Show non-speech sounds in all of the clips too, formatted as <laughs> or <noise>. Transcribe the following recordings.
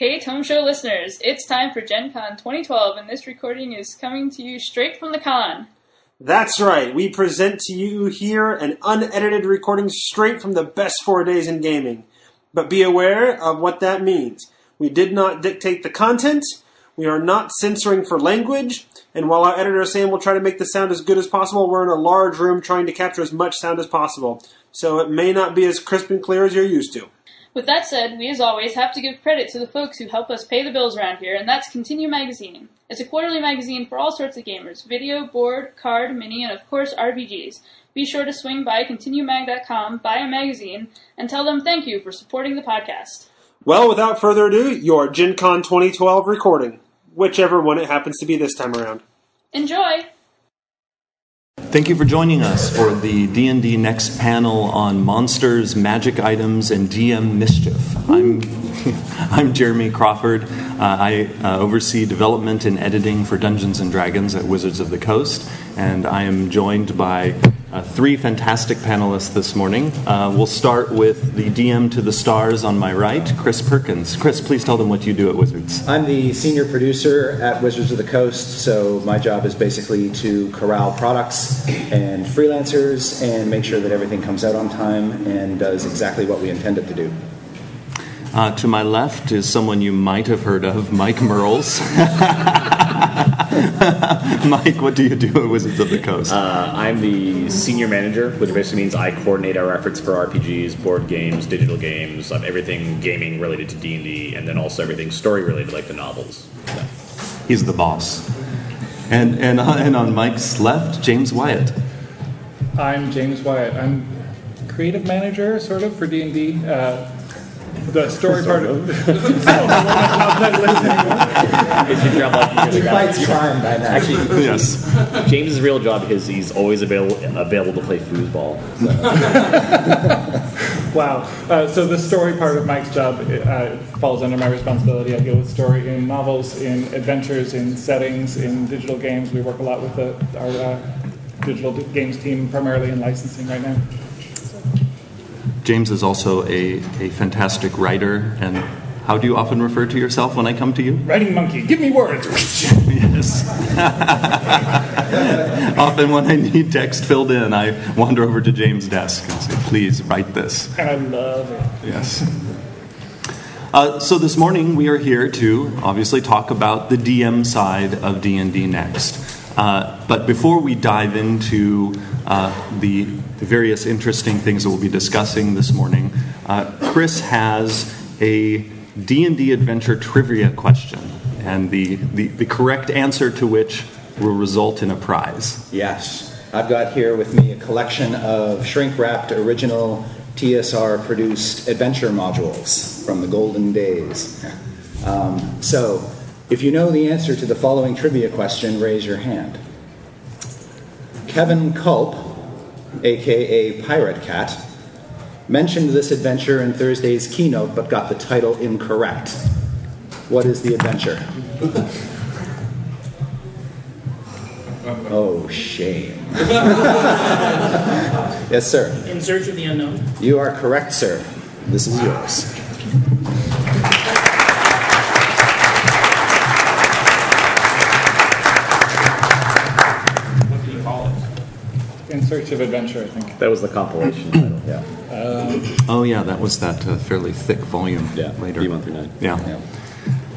Hey Tome Show listeners, it's time for Gen Con 2012 and this recording is coming to you straight from the con. That's right. We present to you here an unedited recording straight from the best four days in gaming. But be aware of what that means. We did not dictate the content. We are not censoring for language. And while our editor Sam will try to make the sound as good as possible, we're in a large room trying to capture as much sound as possible. So it may not be as crisp and clear as you're used to. With that said, we as always have to give credit to the folks who help us pay the bills around here, and that's Continue Magazine. It's a quarterly magazine for all sorts of gamers video, board, card, mini, and of course RPGs. Be sure to swing by continuemag.com, buy a magazine, and tell them thank you for supporting the podcast. Well, without further ado, your Gen Con 2012 recording, whichever one it happens to be this time around. Enjoy! Thank you for joining us for the D&D Next panel on monsters, magic items, and DM mischief. I'm <laughs> I'm Jeremy Crawford. Uh, I uh, oversee development and editing for Dungeons and Dragons at Wizards of the Coast, and I am joined by uh, three fantastic panelists this morning. Uh, we'll start with the DM to the stars on my right, Chris Perkins. Chris, please tell them what you do at Wizards. I'm the senior producer at Wizards of the Coast, so my job is basically to corral products and freelancers and make sure that everything comes out on time and does exactly what we intend it to do. Uh, to my left is someone you might have heard of, Mike Mearls. <laughs> Mike, what do you do at Wizards of the Coast? Uh, I'm the senior manager, which basically means I coordinate our efforts for RPGs, board games, digital games, um, everything gaming related to D and D, and then also everything story related, like the novels. So. He's the boss. And and uh, and on Mike's left, James Wyatt. I'm James Wyatt. I'm creative manager, sort of, for D and D. The story part of <laughs> <laughs> It's your job, like, you're the He guy- fights crime by now. Actually, Yes. James's real job is he's always available available to play foosball. <laughs> wow. Uh, so the story part of Mike's job uh, falls under my responsibility. I deal with story in novels, in adventures, in settings, in digital games. We work a lot with the, our uh, digital games team, primarily in licensing right now. James is also a, a fantastic writer. And how do you often refer to yourself when I come to you? Writing monkey, give me words. <laughs> Yes. <laughs> often when I need text filled in, I wander over to James' desk and say, please write this. I love it. Yes. Uh, so this morning we are here to obviously talk about the DM side of D&D Next. Uh, but before we dive into uh, the, the various interesting things that we'll be discussing this morning, uh, Chris has a D&D adventure trivia question, and the, the, the correct answer to which will result in a prize. Yes. I've got here with me a collection of shrink wrapped original TSR produced adventure modules from the golden days. Um, so, if you know the answer to the following trivia question, raise your hand. Kevin Kulp, aka Pirate Cat, mentioned this adventure in Thursday's keynote but got the title incorrect. What is the adventure? <laughs> Oh, shame. <laughs> yes, sir. In Search of the Unknown. You are correct, sir. This is yours. Search of adventure, I think. That was the compilation title. <clears throat> Yeah. Oh yeah, that was that uh, fairly thick volume Yeah, later. D1 through 9. Yeah. Yeah.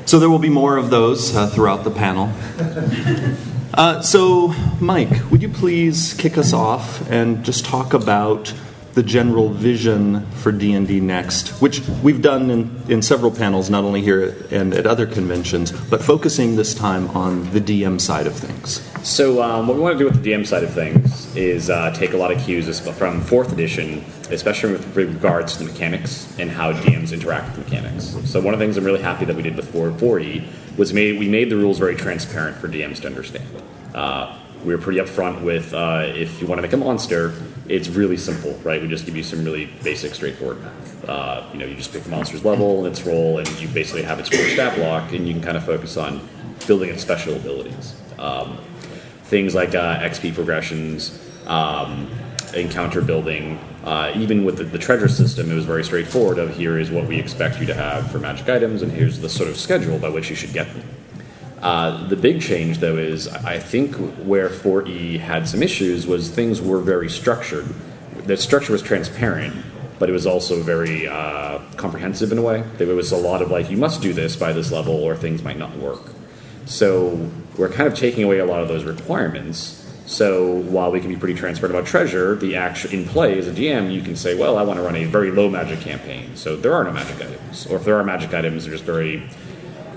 So there will be more of those uh, throughout the panel. <laughs> Uh, so, Mike, would you please kick us off and just talk about the general vision for D&D Next, which we've done in, in several panels, not only here and at other conventions, but focusing this time on the DM side of things. So um, what we want to do with the DM side of things is uh, take a lot of cues from fourth edition, especially with regards to the mechanics and how DMs interact with mechanics. So one of the things I'm really happy that we did with 440 was made, we made the rules very transparent for DMs to understand. Uh, we were pretty upfront with uh, if you want to make a monster, it's really simple, right? We just give you some really basic, straightforward math. Uh, you know, you just pick the monster's level, and its role, and you basically have its core stat block, and you can kind of focus on building its special abilities. Um, things like uh, XP progressions, um, encounter building. Uh, even with the, the treasure system, it was very straightforward. Of here is what we expect you to have for magic items, and here's the sort of schedule by which you should get them. Uh, the big change, though, is I think where 4E had some issues was things were very structured. The structure was transparent, but it was also very uh, comprehensive in a way. There was a lot of like, you must do this by this level, or things might not work. So we're kind of taking away a lot of those requirements. So while we can be pretty transparent about treasure, the action in play as a DM, you can say, well, I want to run a very low magic campaign. So there are no magic items, or if there are magic items, they're just very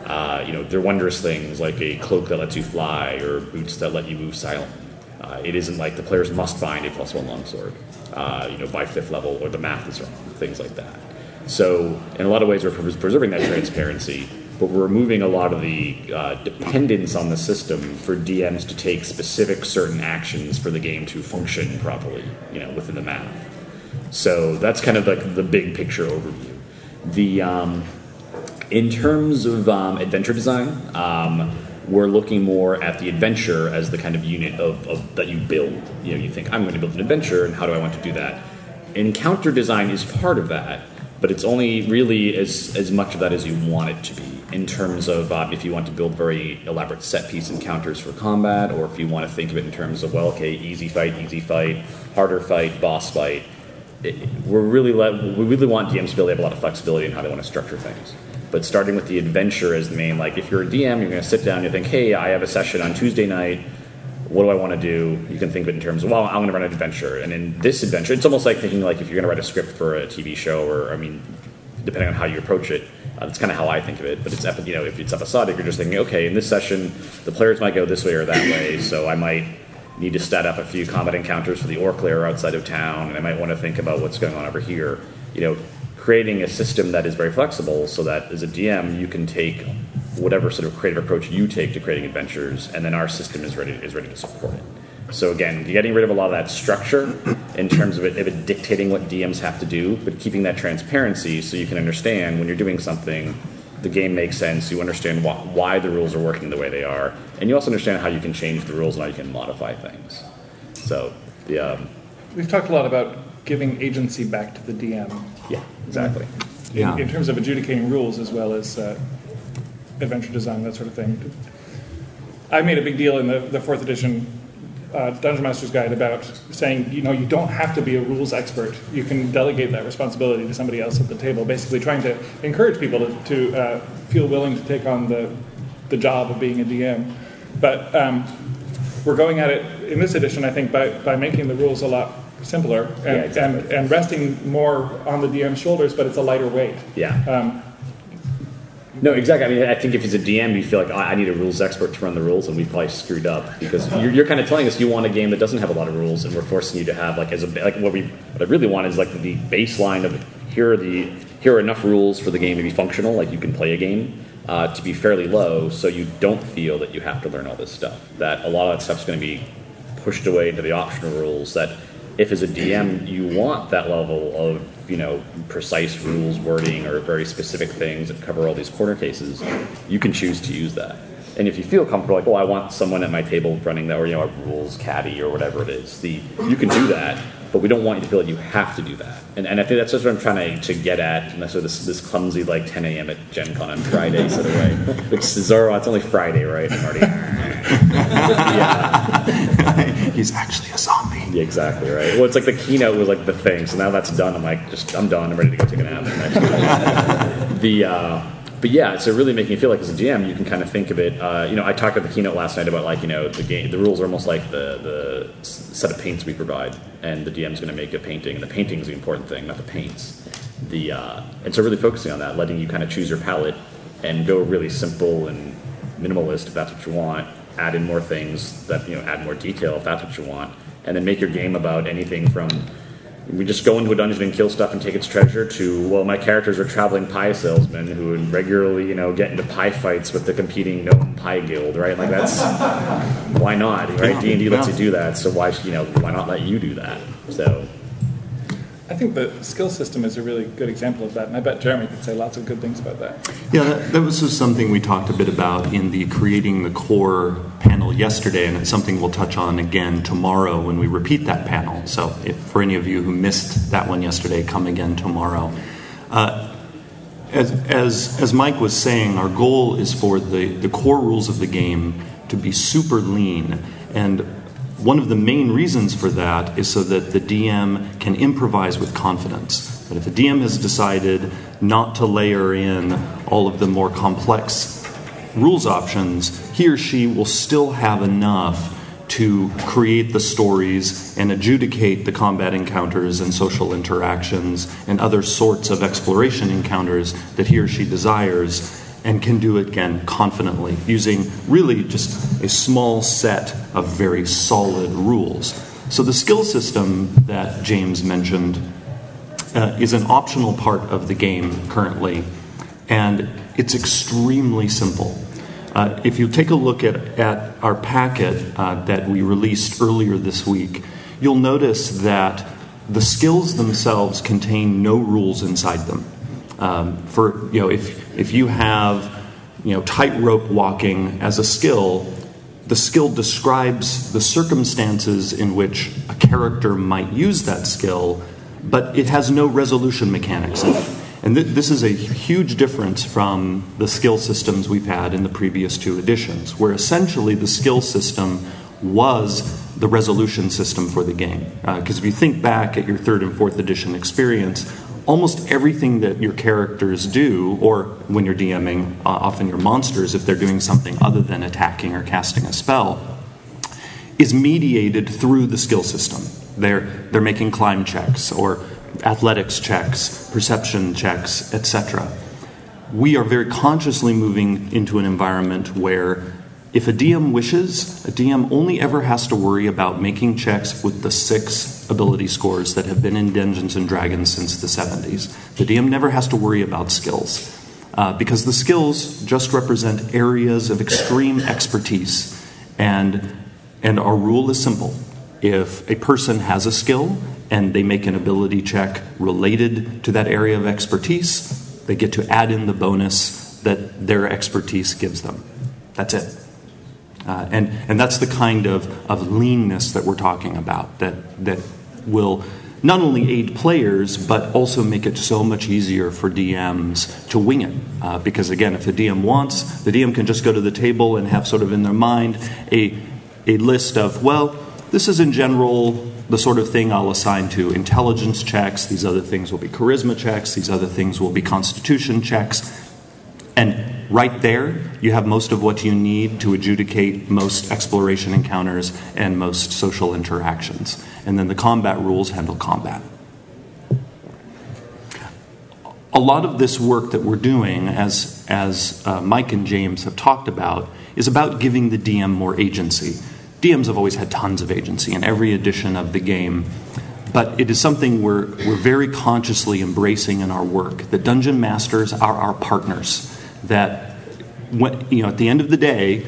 uh, you know, they're wondrous things like a cloak that lets you fly or boots that let you move silently. Uh, it isn't like the players must find a plus one longsword, uh, you know, by fifth level or the math is wrong, things like that. So, in a lot of ways, we're preserving that transparency, but we're removing a lot of the uh, dependence on the system for DMs to take specific certain actions for the game to function properly, you know, within the math. So that's kind of like the big picture overview. The um, in terms of um, adventure design, um, we're looking more at the adventure as the kind of unit of, of that you build. You know, you think I'm going to build an adventure, and how do I want to do that? Encounter design is part of that, but it's only really as as much of that as you want it to be. In terms of um, if you want to build very elaborate set piece encounters for combat, or if you want to think of it in terms of well, okay, easy fight, easy fight, harder fight, boss fight. It, we're really let, we really want DMs to be able to have a lot of flexibility in how they want to structure things but starting with the adventure as the main like if you're a dm you're going to sit down and you think hey i have a session on tuesday night. What do i want to do? You can think of it in terms of well i'm going to run an adventure. And in this adventure it's almost like thinking like if you're going to write a script for a tv show or i mean depending on how you approach it uh, that's kind of how i think of it but it's you know if it's episodic you're just thinking okay in this session the players might go this way or that way so i might need to set up a few combat encounters for the orc layer outside of town and i might want to think about what's going on over here. You know creating a system that is very flexible so that as a DM you can take whatever sort of creative approach you take to creating adventures and then our system is ready is ready to support it. So again, getting rid of a lot of that structure in terms of it, of it dictating what DMs have to do, but keeping that transparency so you can understand when you're doing something, the game makes sense. You understand why, why the rules are working the way they are, and you also understand how you can change the rules and how you can modify things. So um, We've talked a lot about giving agency back to the DM yeah, exactly. in, Yeah. in terms of adjudicating rules as well as uh, adventure design, that sort of thing. I made a big deal in the, the fourth edition uh, Dungeon Master's Guide about saying, you know, you don't have to be a rules expert. You can delegate that responsibility to somebody else at the table, basically trying to encourage people to, to uh, feel willing to take on the, the job of being a DM. But um, we're going at it in this edition, I think, by, by making the rules a lot simpler and, Yeah, exactly. and, and resting more on the DM's shoulders, but it's a lighter weight. Yeah. Um, No, exactly. I mean, I think if he's a DM, you feel like "I I need a rules expert to run the rules, and we probably screwed up because <laughs> you're, you're kind of telling us you want a game that doesn't have a lot of rules, and we're forcing you to have like as a like what we what I really want is like the baseline of here are the here are enough rules for the game to be functional, like you can play a game, uh, to be fairly low, so you don't feel that you have to learn all this stuff. That a lot of that stuff's going to be pushed away into the optional rules. That if as a DM you want that level of you know precise rules wording or very specific things that cover all these corner cases, you can choose to use that. And if you feel comfortable, like, oh, I want someone at my table running that, or you know, a rules caddy or whatever it is, the you can do that. But we don't want you to feel like you have to do that. And, and I think that's just what I'm trying to, to get at. And that's sort of this, this clumsy like 10 a.m. at Gen Con on Friday sort of way. Which is it's only Friday, right? I'm <laughs> yeah. <laughs> He's actually a zombie. Yeah, exactly right. Well, it's like the keynote was like the thing. So now that's done. I'm like, just I'm done. I'm ready to go take a nap. <laughs> The uh, but yeah, so really making you feel like as a GM, you can kind of think of it. Uh, you know, I talked at the keynote last night about like you know the game. The rules are almost like the the set of paints we provide, and the DM's going to make a painting, and the painting is the important thing, not the paints. The uh, and so really focusing on that, letting you kind of choose your palette and go really simple and minimalist if that's what you want. Add in more things that you know, add more detail if that's what you want, and then make your game about anything from we just go into a dungeon and kill stuff and take its treasure to well my characters are traveling pie salesmen who would regularly you know get into pie fights with the competing gnome pie guild right? Like that's why not right? D&d lets you do that so why you know why not let you do that? So I think the skill system is a really good example of that, and I bet Jeremy could say lots of good things about that. Yeah, that, that was just something we talked a bit about in the creating the core panel yesterday, and it's something we'll touch on again tomorrow when we repeat that panel. So, if, for any of you who missed that one yesterday, come again tomorrow. Uh, as, as, as Mike was saying, our goal is for the, the core rules of the game to be super lean. And one of the main reasons for that is so that the DM can improvise with confidence. But if a DM has decided not to layer in all of the more complex rules options, he or she will still have enough to create the stories and adjudicate the combat encounters and social interactions and other sorts of exploration encounters that he or she desires and can do it again confidently using really just a small set of very solid rules. So, the skill system that James mentioned uh, is an optional part of the game currently, and it's extremely simple. Uh, if you take a look at, at our packet uh, that we released earlier this week, you'll notice that the skills themselves contain no rules inside them. Um, for you know, if if you have you know tightrope walking as a skill, the skill describes the circumstances in which a character might use that skill, but it has no resolution mechanics in it. And th- this is a huge difference from the skill systems we've had in the previous two editions, where essentially the skill system was the resolution system for the game. Because uh, if you think back at your third and fourth edition experience, almost everything that your characters do, or when you're DMing, uh, often your monsters, if they're doing something other than attacking or casting a spell, is mediated through the skill system. They're, they're making climb checks or athletics checks, perception checks, etc. We are very consciously moving into an environment where if a DM wishes, a DM only ever has to worry about making checks with the six ability scores that have been in Dungeons and Dragons since the 70s. The DM never has to worry about skills uh, because the skills just represent areas of extreme expertise. And, and our rule is simple if a person has a skill and they make an ability check related to that area of expertise, they get to add in the bonus that their expertise gives them. That's it. Uh, and, and that's the kind of, of leanness that we're talking about that, that will not only aid players, but also make it so much easier for DMs to wing it. Uh, because again, if the DM wants, the DM can just go to the table and have sort of in their mind a, a list of, well, this is in general the sort of thing I'll assign to intelligence checks. These other things will be charisma checks. These other things will be constitution checks. And right there, you have most of what you need to adjudicate most exploration encounters and most social interactions. And then the combat rules handle combat. A lot of this work that we're doing, as, as uh, Mike and James have talked about, is about giving the DM more agency. DMs have always had tons of agency in every edition of the game, but it is something we're, we're very consciously embracing in our work. The dungeon masters are our partners that you know, at the end of the day,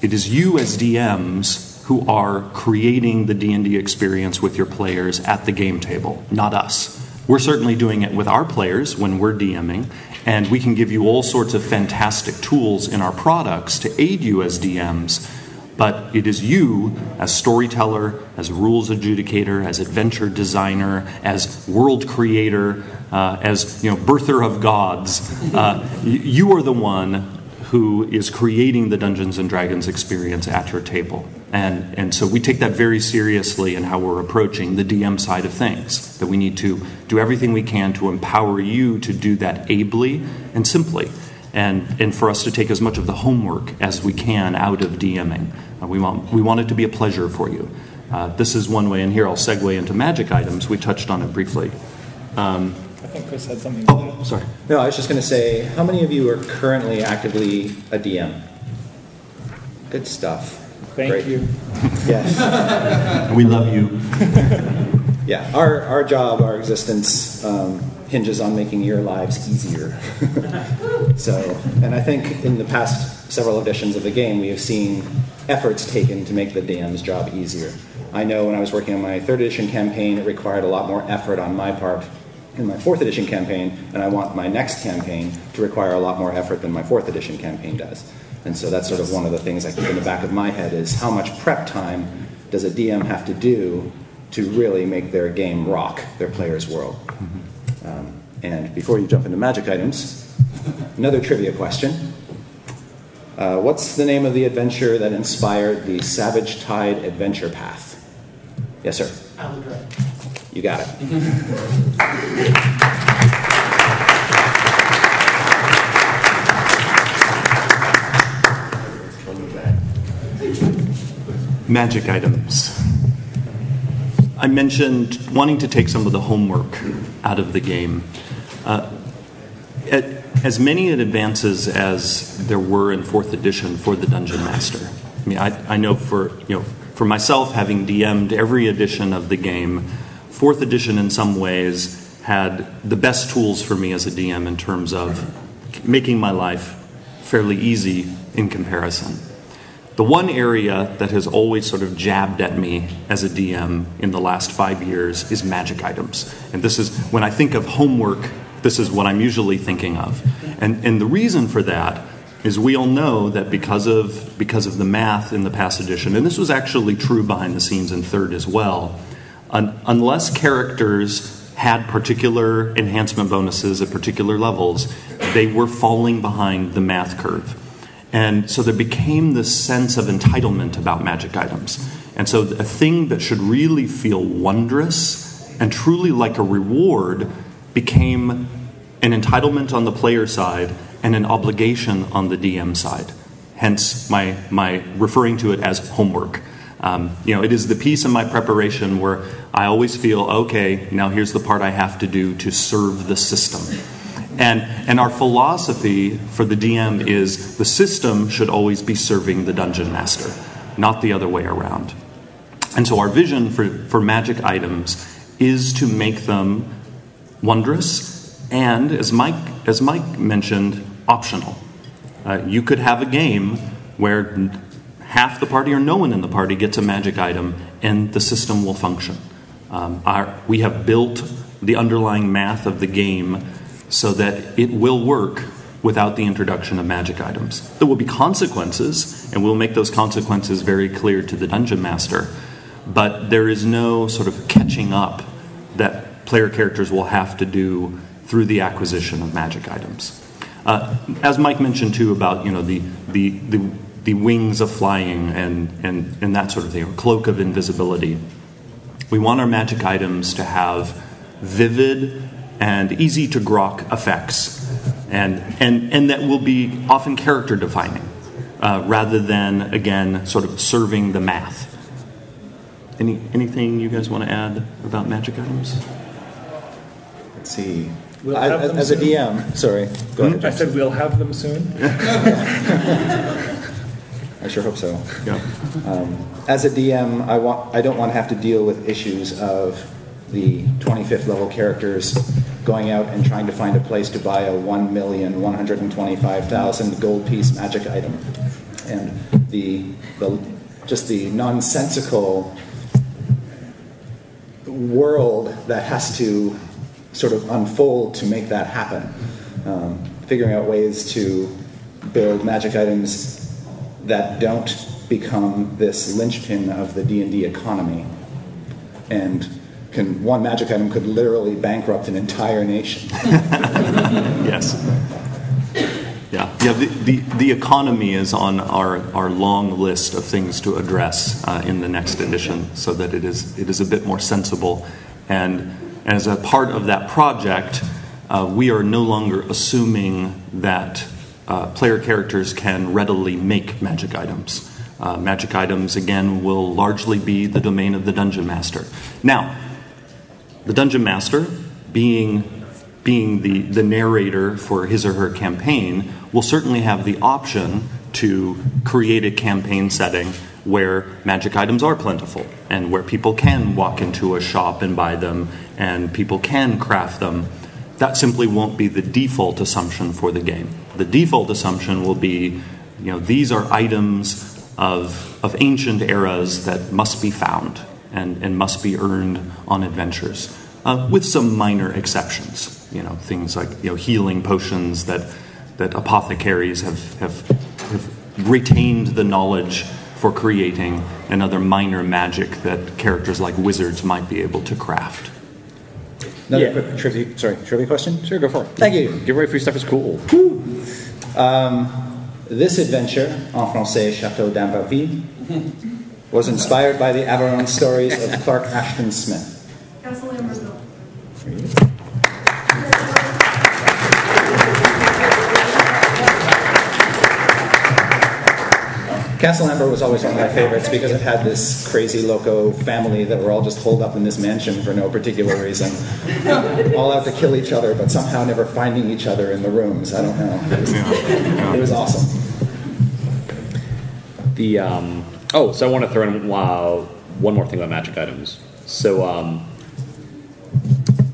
it is you as DMs who are creating the D&D experience with your players at the game table, not us. We're certainly doing it with our players when we're DMing, and we can give you all sorts of fantastic tools in our products to aid you as DMs. But it is you, as storyteller, as rules adjudicator, as adventure designer, as world creator, uh, as you know, birther of gods. Uh, you are the one who is creating the Dungeons and Dragons experience at your table. And, and so we take that very seriously in how we're approaching the DM side of things, that we need to do everything we can to empower you to do that ably and simply. And, and for us to take as much of the homework as we can out of DMing. Uh, we, want, we want it to be a pleasure for you. Uh, this is one way, and here I'll segue into magic items. We touched on it briefly. Um, I think Chris had something. Oh, sorry. No, I was just going to say, how many of you are currently actively a DM? Good stuff. Thank Great. you. <laughs> Yes. we love you. <laughs> yeah, our, our job, our existence um, hinges on making your lives easier. <laughs> so, and I think in the past several editions of the game, we have seen efforts taken to make the DM's job easier. I know when I was working on my third edition campaign, it required a lot more effort on my part in my fourth edition campaign, and I want my next campaign to require a lot more effort than my fourth edition campaign does. And so that's sort of one of the things I keep in the back of my head is how much prep time does a DM have to do to really make their game rock their player's world? Mm-hmm. Um, and before you jump into magic items, another trivia question. Uh, what's the name of the adventure that inspired the Savage Tide Adventure Path? Yes, sir. Isle of Dread. You got it. Magic items. I mentioned wanting to take some of the homework out of the game. Uh, at, as many advances as there were in fourth edition for the dungeon master. I mean, I, I know for you know for myself, having DM'd every edition of the game, fourth edition in some ways had the best tools for me as a DM in terms of making my life fairly easy in comparison. The one area that has always sort of jabbed at me as a DM in the last five years is magic items. And this is, when I think of homework, this is what I'm usually thinking of. And, and the reason for that is we all know that because of, because of the math in the past edition, and this was actually true behind the scenes in third as well, un, unless characters had particular enhancement bonuses at particular levels, they were falling behind the math curve. And so there became this sense of entitlement about magic items. And so a thing that should really feel wondrous and truly like a reward became an entitlement on the player side and an obligation on the DM side. Hence my, my referring to it as homework. Um, you know, it is the piece in my preparation where I always feel, okay, now here's the part I have to do to serve the system. And, and our philosophy for the DM is the system should always be serving the dungeon master, not the other way around. And so our vision for, for magic items is to make them wondrous and, as Mike, as Mike mentioned, optional. Uh, you could have a game where half the party or no one in the party gets a magic item and the system will function. Um, our, we have built the underlying math of the game so that it will work without the introduction of magic items. There will be consequences, and we'll make those consequences very clear to the dungeon master, but there is no sort of catching up that player characters will have to do through the acquisition of magic items. Uh, as Mike mentioned too about you know the the, the, the wings of flying and, and, and that sort of thing, or cloak of invisibility. We want our magic items to have vivid and easy to grok effects, and, and, and that will be often character defining uh, rather than, again, sort of serving the math. Any, anything you guys want to add about magic items? Let's see. We'll I- have them as a. DM, sorry, go ahead. I said we'll have them soon. <laughs> I sure hope so. Yeah. As a DM, I want I don't want to have to deal with issues of the 25th level characters going out and trying to find a place to buy a 1,125,000 gold piece magic item. And the, the just the nonsensical world that has to sort of unfold to make that happen. Um, figuring out ways to build magic items that don't become this linchpin of the D&D economy and can one magic item could literally bankrupt an entire nation. <laughs> Yes. Yeah, yeah. The, the, the economy is on our, our long list of things to address uh, in the next edition, so that it is it is a bit more sensible. And as a part of that project, uh, we are no longer assuming that uh, player characters can readily make magic items. Uh, magic items, again, will largely be the domain of the dungeon master. Now, the dungeon master, being being the, the narrator for his or her campaign, will certainly have the option to create a campaign setting where magic items are plentiful and where people can walk into a shop and buy them and people can craft them. That simply won't be the default assumption for the game. The default assumption will be, you know, these are items of, of ancient eras that must be found and, and must be earned on adventures, uh, with some minor exceptions. You know, things like you know healing potions that that apothecaries have have, have retained the knowledge for creating, and other minor magic that characters like wizards might be able to craft. Another Yeah. quick trivia, sorry, trivia question? Sure, go for it. Thank you. Give away free stuff is cool. This adventure, en français Chateau d'Amberville, <laughs> was inspired by the Averoigne stories of Clark Ashton Smith. Castle Amber was always one of my favorites because it had this crazy loco family that were all just holed up in this mansion for no particular reason. all out to kill each other, but somehow never finding each other in the rooms. I don't know. It was, it was awesome. The um, oh, so I want to throw in uh, one more thing about magic items. So, um,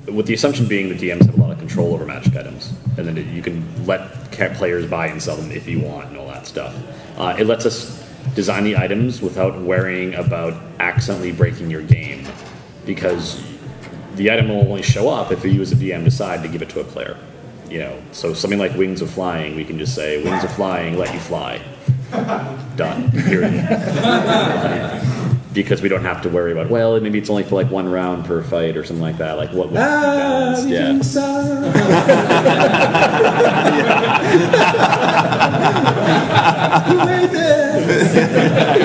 with the assumption being the DMs have a lot of control over magic items, and then you can let players buy and sell them if you want, and all that stuff. Uh, it lets us design the items without worrying about accidentally breaking your game, because the item will only show up if you as a DM decide to give it to a player. You know, so something like Wings of Flying, we can just say Wings of Flying, let you fly. Done. Period. because we don't have to worry about well, maybe it's only for like one round per fight or something like that. Like what would be balanced? Yeah. <laughs>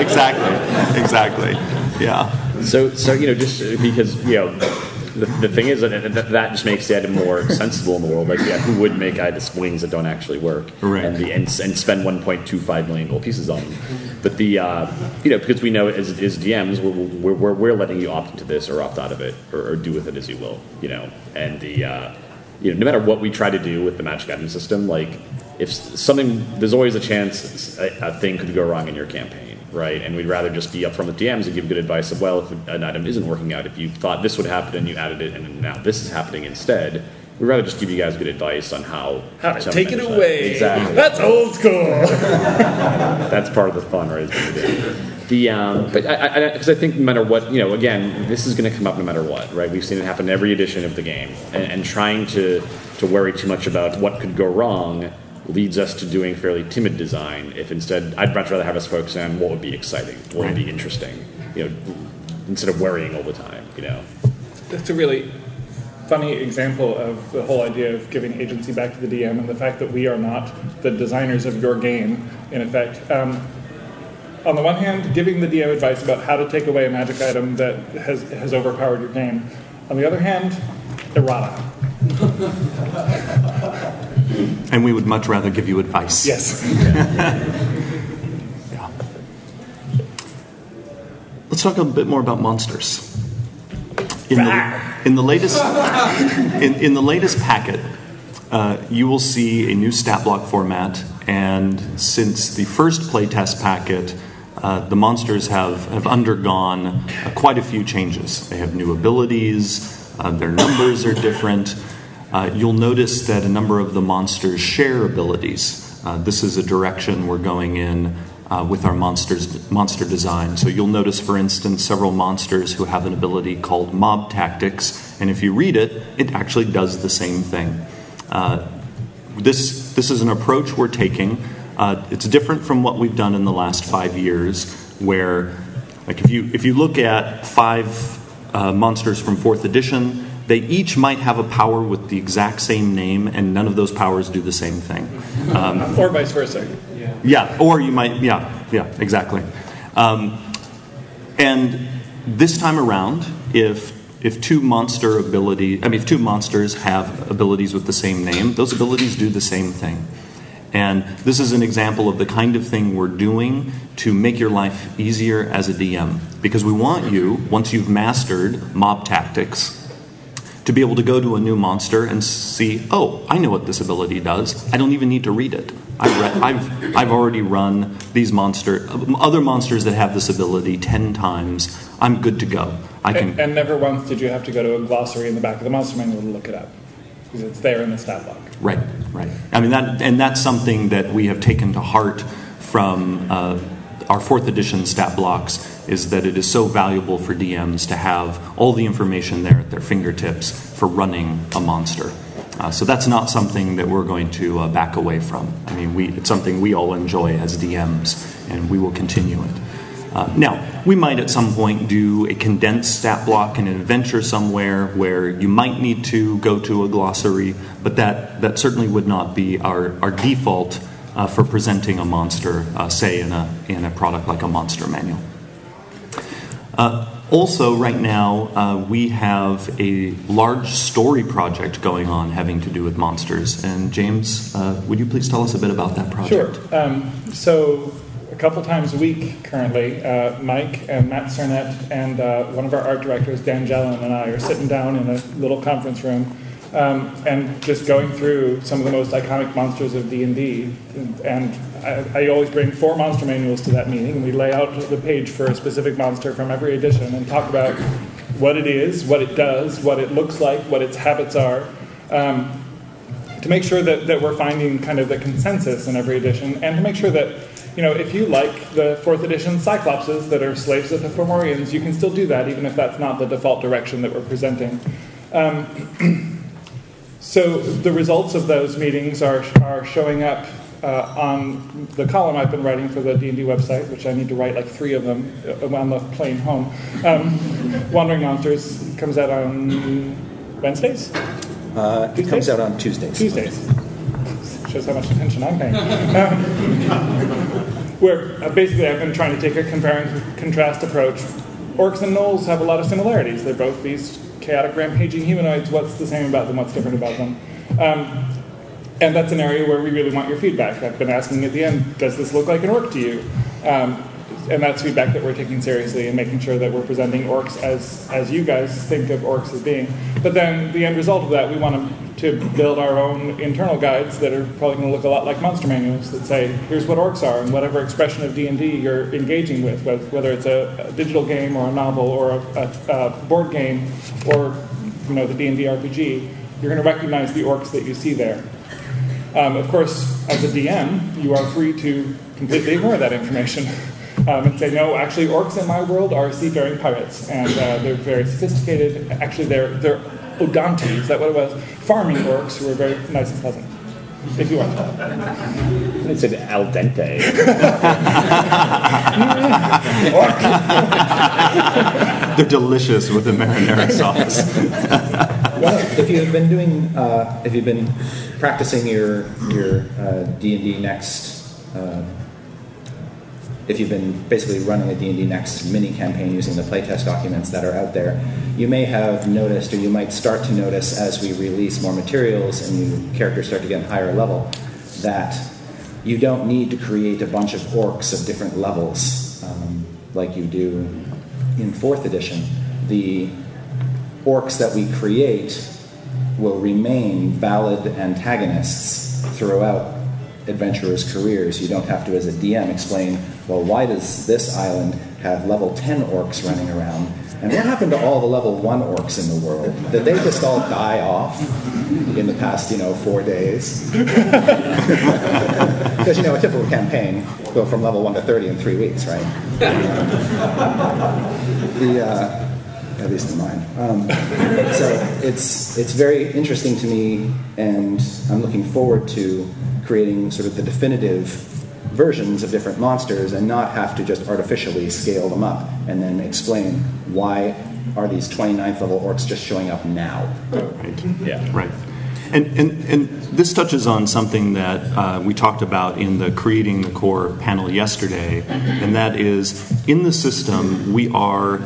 exactly, exactly. Yeah. So, so you know, just uh, because you know, the, the thing is that, that that just makes the item more sensible in the world. Like, yeah, who would make items wings that don't actually work, Right. and the and, and spend 1.25 million gold pieces on them? But the uh, you know, because we know as, as DMs, we're, we're, we're letting you opt into this or opt out of it, or, or do with it as you will. You know, and the uh, you know, no matter what we try to do with the magic item system, like if something, there's always a chance a, a thing could go wrong in your campaign, right? And we'd rather just be upfront with DMs and give good advice of, well, if an item isn't working out, if you thought this would happen and you added it, and now this is happening instead, we'd rather just give you guys good advice on how How to take it manage that. away. Exactly. That's old school. <laughs> That's part of the fun, right? is what we do. The um, but I because I, think no matter what you know, again, this is going to come up no matter what, right? We've seen it happen in every edition of the game, and, and trying to to worry too much about what could go wrong leads us to doing fairly timid design. If instead, I'd much rather have us focus on what would be exciting, what would be interesting, you know, instead of worrying all the time, you know. That's a really funny example of the whole idea of giving agency back to the DM and the fact that we are not the designers of your game, in effect. Um, on the one hand, giving the DM advice about how to take away a magic item that has, has overpowered your game. On the other hand, errata. <laughs> And we would much rather give you advice. Yes. <laughs> Yeah. Let's talk a bit more about monsters. In the, in the latest <laughs> in, in the latest packet, uh, you will see a new stat block format, and since the first playtest packet, uh, the monsters have, have undergone uh, quite a few changes. They have new abilities, uh, their numbers are different. Uh, you'll notice that a number of the monsters share abilities. Uh, this is a direction we're going in uh, with our monsters monster design. So you'll notice, for instance, several monsters who have an ability called Mob Tactics, and if you read it, it actually does the same thing. Uh, this this is an approach we're taking. Uh, it's different from what we've done in the last five years, where, like, if you if you look at five uh, monsters from fourth edition, they each might have a power with the exact same name, and none of those powers do the same thing. Um, or vice versa. yeah, or you might, yeah, yeah, exactly. Um, and this time around, if if two monster ability, I mean, if two monsters have abilities with the same name, those abilities do the same thing. And this is an example of the kind of thing we're doing to make your life easier as a DM. Because we want you, once you've mastered mob tactics, to be able to go to a new monster and see, oh, I know what this ability does. I don't even need to read it. I've, I've already run these monster, other monsters that have this ability ten times. I'm good to go. I can. And, and never once did you have to go to a glossary in the back of the monster manual to look it up. Because it's there in the stat block. Right, right. I mean that, and that's something that we have taken to heart from uh, our fourth edition stat blocks. Is that it is so valuable for DMs to have all the information there at their fingertips for running a monster. Uh, so that's not something that we're going to uh, back away from. I mean, we, it's something we all enjoy as DMs, and we will continue it. Uh, now, we might at some point do a condensed stat block in an adventure somewhere where you might need to go to a glossary, but that, that certainly would not be our, our default uh, for presenting a monster, uh, say, in a, in a product like a monster manual. Uh, also, right now, uh, we have a large story project going on having to do with monsters. And James, uh, would you please tell us a bit about that project? Sure. Um, so, a couple times a week currently, uh, Mike and Matt Sernett and uh, one of our art directors, Dan Gelon, and I are sitting down in a little conference room um, and just going through some of the most iconic monsters of D&D. And I, I, always bring four monster manuals to that meeting, we lay out the page for a specific monster from every edition and talk about what it is, what it does, what it looks like, what its habits are. Um, to make sure that, that we're finding kind of the consensus in every edition, and to make sure that you know, if you like the fourth edition Cyclopses that are slaves of the Fomorians, you can still do that, even if that's not the default direction that we're presenting. Um, <clears throat> So the results of those meetings are, are showing up uh, on the column I've been writing for the D&D website, which I need to write like three of them uh, on the plane home. Um, Wandering Monsters comes out on Wednesdays? Uh, it comes out on Tuesdays. Tuesdays. Shows how much attention I'm paying. Um, where uh, basically I've been trying to take a compare and contrast approach. Orcs and gnolls have a lot of similarities. They're both these chaotic rampaging humanoids, what's the same about them, what's different about them? Um, and that's an area where we really want your feedback. I've been asking at the end, does this look like an orc to you? Um, and that's feedback that we're taking seriously and making sure that we're presenting orcs as, as you guys think of orcs as being. But then the end result of that, we want to, build our own internal guides that are probably going to look a lot like monster manuals that say, here's what orcs are, and whatever expression of D&D you're engaging with, whether it's a, a digital game or a novel or a, a, a board game or you know the D&D RPG, you're going to recognize the orcs that you see there. Um, of course, as a DM, you are free to completely ignore that information. <laughs> um, and say, no, actually, orcs in my world are seafaring pirates, and uh, they're very sophisticated. Actually, they're, they're Odonti, is that what it was? Farming orcs who are very nice and pleasant. If you want. It's an al dente. <laughs> They're delicious with the marinara sauce. <laughs> well, if you've been doing, uh, if you've been practicing your your uh, D and D next uh, if you've been basically running a D&D Next mini campaign using the playtest documents that are out there, you may have noticed, or you might start to notice as we release more materials and characters start to get higher level, that you don't need to create a bunch of orcs of different levels um, like you do in fourth edition. The orcs that we create will remain valid antagonists throughout adventurers' careers. You don't have to, as a DM, explain, well, why does this island have level 10 orcs running around? And what happened to all the level 1 orcs in the world? Did they just all die off in the past, you know, four days? <laughs> Because, you know, a typical campaign will go from level 1 to 30 in three weeks, right? <laughs> the, uh, at least in mine. Um, so it's, it's very interesting to me, and I'm looking forward to creating sort of the definitive versions of different monsters and not have to just artificially scale them up and then explain why are these 29th level orcs just showing up now. Right. Yeah. Right. And, and, and this touches on something that uh, we talked about in the Creating the Core panel yesterday, and that is in the system, we are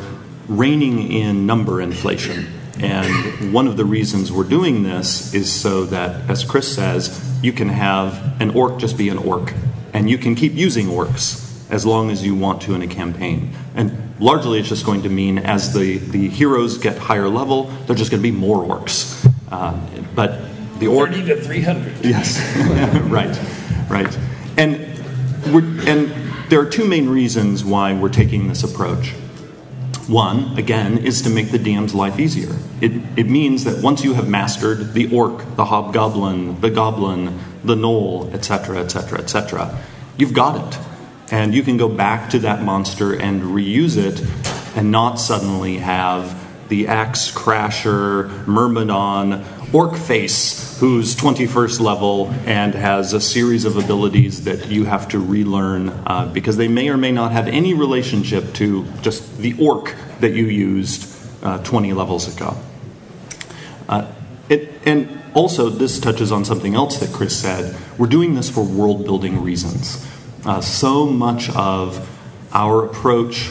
reining in number inflation. And one of the reasons we're doing this is so that, as Chris says, you can have an orc just be an orc, and you can keep using orcs as long as you want to in a campaign. And largely, it's just going to mean as the, the heroes get higher level, they're just going to be more orcs. Uh, but the orc. 30 to 300. Yes, <laughs> right, right. And, we're, and there are two main reasons why we're taking this approach. One, again, is to make the DM's life easier. It, it means that once you have mastered the orc, the hobgoblin, the goblin, the gnoll, etc., etc., etc., you've got it. And you can go back to that monster and reuse it and not suddenly have the Axe Crasher, Myrmidon, Orc Face, who's 21st level and has a series of abilities that you have to relearn uh, because they may or may not have any relationship to just the orc that you used uh, 20 levels ago. Uh, it, and also, this touches on something else that Chris said. We're doing this for world building reasons. Uh, so much of our approach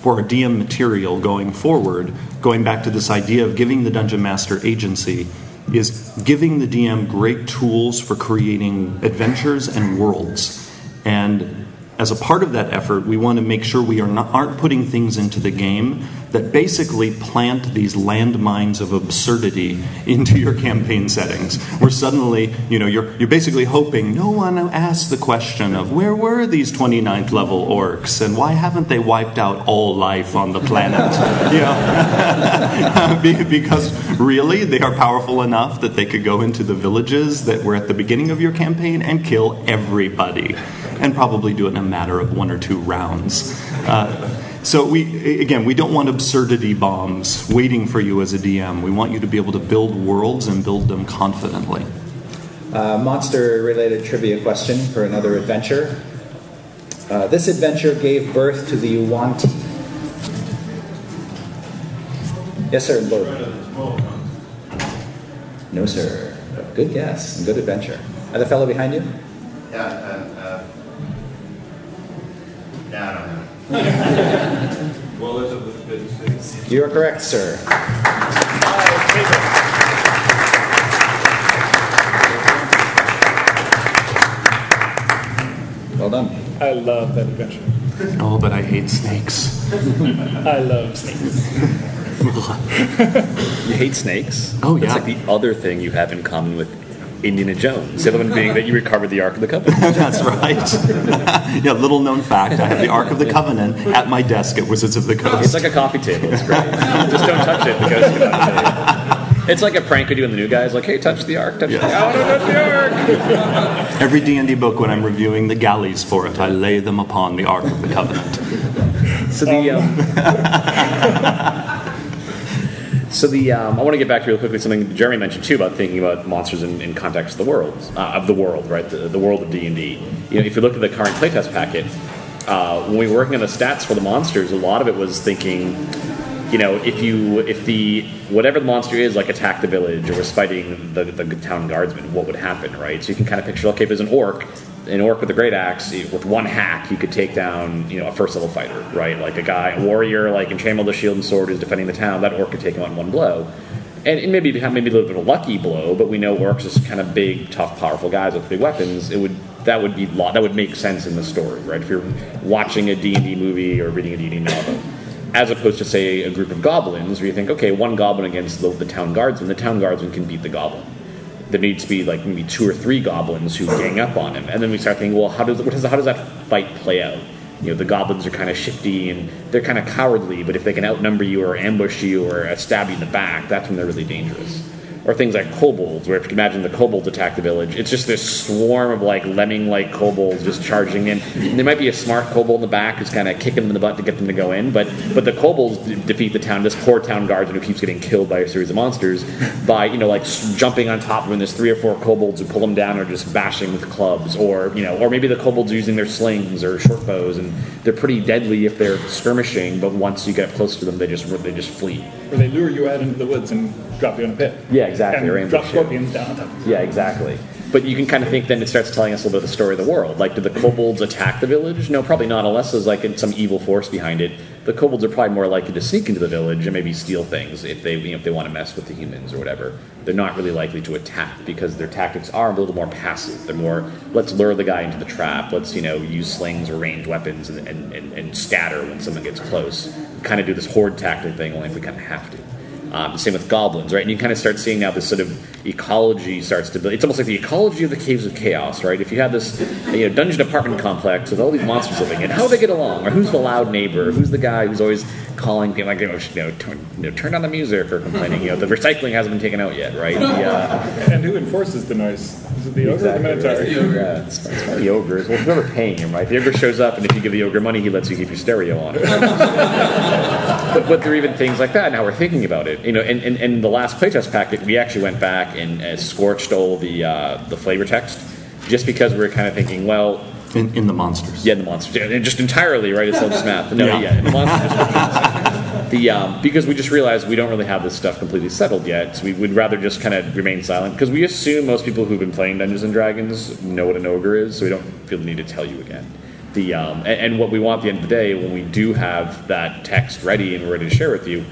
for a DM material going forward, going back to this idea of giving the dungeon master agency, is giving the DM great tools for creating adventures and worlds. And as a part of that effort, we want to make sure we are not, aren't putting things into the game that basically plant these landmines of absurdity <laughs> into your campaign settings. Where suddenly, you know, you're, you're basically hoping no one asks the question of where were these 29th level orcs and why haven't they wiped out all life on the planet? <laughs> you know? <laughs> because really, they are powerful enough that they could go into the villages that were at the beginning of your campaign and kill everybody and probably do it in a matter of one or two rounds. Uh, so we again, we don't want absurdity bombs waiting for you as a DM. We want you to be able to build worlds and build them confidently. Uh, monster-related trivia question for another adventure. Uh, this adventure gave birth to the Yuan-ti. Yes, sir, Lord. No, sir. Good guess. Good adventure. And the fellow behind you? Yeah, yeah, I don't know. Dwellers of the Forbidden City. You are correct, sir. Well done. I love that adventure. Oh, but I hate snakes. <laughs> I love snakes. <laughs> You hate snakes? Oh, That's yeah. like the other thing you have in common with Indiana Jones. The other one being that you recovered the Ark of the Covenant. <laughs> That's right. <laughs> yeah, little known fact. I have the Ark of the Covenant at my desk at Wizards of the Coast. It's like a coffee table. It's great. Just don't touch it because you it's like a prank we do in the new guys. Like, hey, touch the Ark. Touch the Ark. I want to touch the Ark. <laughs> Every D&D book, when I'm reviewing the galleys for it, I lay them upon the Ark of the Covenant. So the um, so the um, I want to get back to real quickly something Jeremy mentioned too about thinking about monsters in, in context of the world uh, of the world, right? The, the world of D and D. You know, if you look at the current playtest packet, uh, when we were working on the stats for the monsters, a lot of it was thinking. You know, if you if the whatever the monster is, like attack the village or was fighting the, the town guardsman, what would happen, right? So you can kind of picture, okay, if an orc, an orc with a great axe, with one hack, you could take down, you know, a first level fighter, right? Like a guy, a warrior, like in Chainmail the Shield and Sword, who's defending the town. That orc could take him out in one blow, and, and maybe maybe a little bit of a lucky blow. But we know orcs are kind of big, tough, powerful guys with big weapons. It would that would be that would make sense in the story, right? If you're watching a D and D movie or reading a D and D novel. As opposed to say a group of goblins, where you think, okay, one goblin against the, the town guardsman, the town guardsman can beat the goblin there needs to be like maybe two or three goblins who gang up on him, and then we start thinking, well, how does how does that fight play out? You know, the goblins are kind of shifty and they're kind of cowardly, but if they can outnumber you or ambush you or stab you in the back, that's when they're really dangerous. Or things like kobolds, where if you can imagine the kobolds attack the village, it's just this swarm of like lemming-like kobolds just charging in. And there might be a smart kobold in the back who's kind of kicking them in the butt to get them to go in, but but the kobolds d- defeat the town. This poor town guardsman who keeps getting killed by a series of monsters by you know like s- jumping on top of him. There's three or four kobolds who pull him down or just bashing with clubs, or you know, or maybe the kobolds are using their slings or short bows, and they're pretty deadly if they're skirmishing. But once you get close to them, they just they just flee. Or they lure you out into the woods and drop you in a pit. Yeah, exactly, And drop scorpions down on top. Yeah, exactly. But you can kind of think then it starts telling us a little bit of the story of the world. Like, did the kobolds attack the village? No, probably not, unless there's like some evil force behind it. The kobolds are probably more likely to sneak into the village and maybe steal things if they you know, if they want to mess with the humans or whatever. They're not really likely to attack because their tactics are a little more passive. They're more let's lure the guy into the trap. Let's you know use slings or ranged weapons and, and, and, and scatter when someone gets close. Kind of do this horde tactic thing only if we kind of have to. Um, same with goblins, right? And you kind of start seeing now this sort of ecology starts to build. It's almost like the ecology of the caves of chaos, right? If you have this you know, dungeon apartment complex with all these monsters living in, how do they get along? Or who's the loud neighbor? Who's the guy who's always calling, being like, you know, you know, turn, you know, turn down the music or complaining? You know, the recycling hasn't been taken out yet, right? The, uh, <laughs> And who enforces the noise? Is it the ogre or the Exactly, minotaur? right. Yeah, it's, it's the ogres. Well, whoever paying him, right? The ogre shows up, and if you give the ogre money, he lets you keep your stereo on. <laughs> but, but there are even things like that. Now we're thinking about it. You know, and, and, and the last playtest packet, we actually went back and uh, scorched all the uh, the flavor text, just because we were kind of thinking, well, In, in the monsters. yeah, in the monsters, yeah, and just entirely right. It's all just math. No, Yeah. yeah, the monsters. <laughs> the um, because we just realized we don't really have this stuff completely settled yet, so we would rather just kind of remain silent because we assume most people who've been playing Dungeons and Dragons know what an ogre is, so we don't feel the need to tell you again. The um, and, and what we want at the end of the day when we do have that text ready and we're ready to share with you,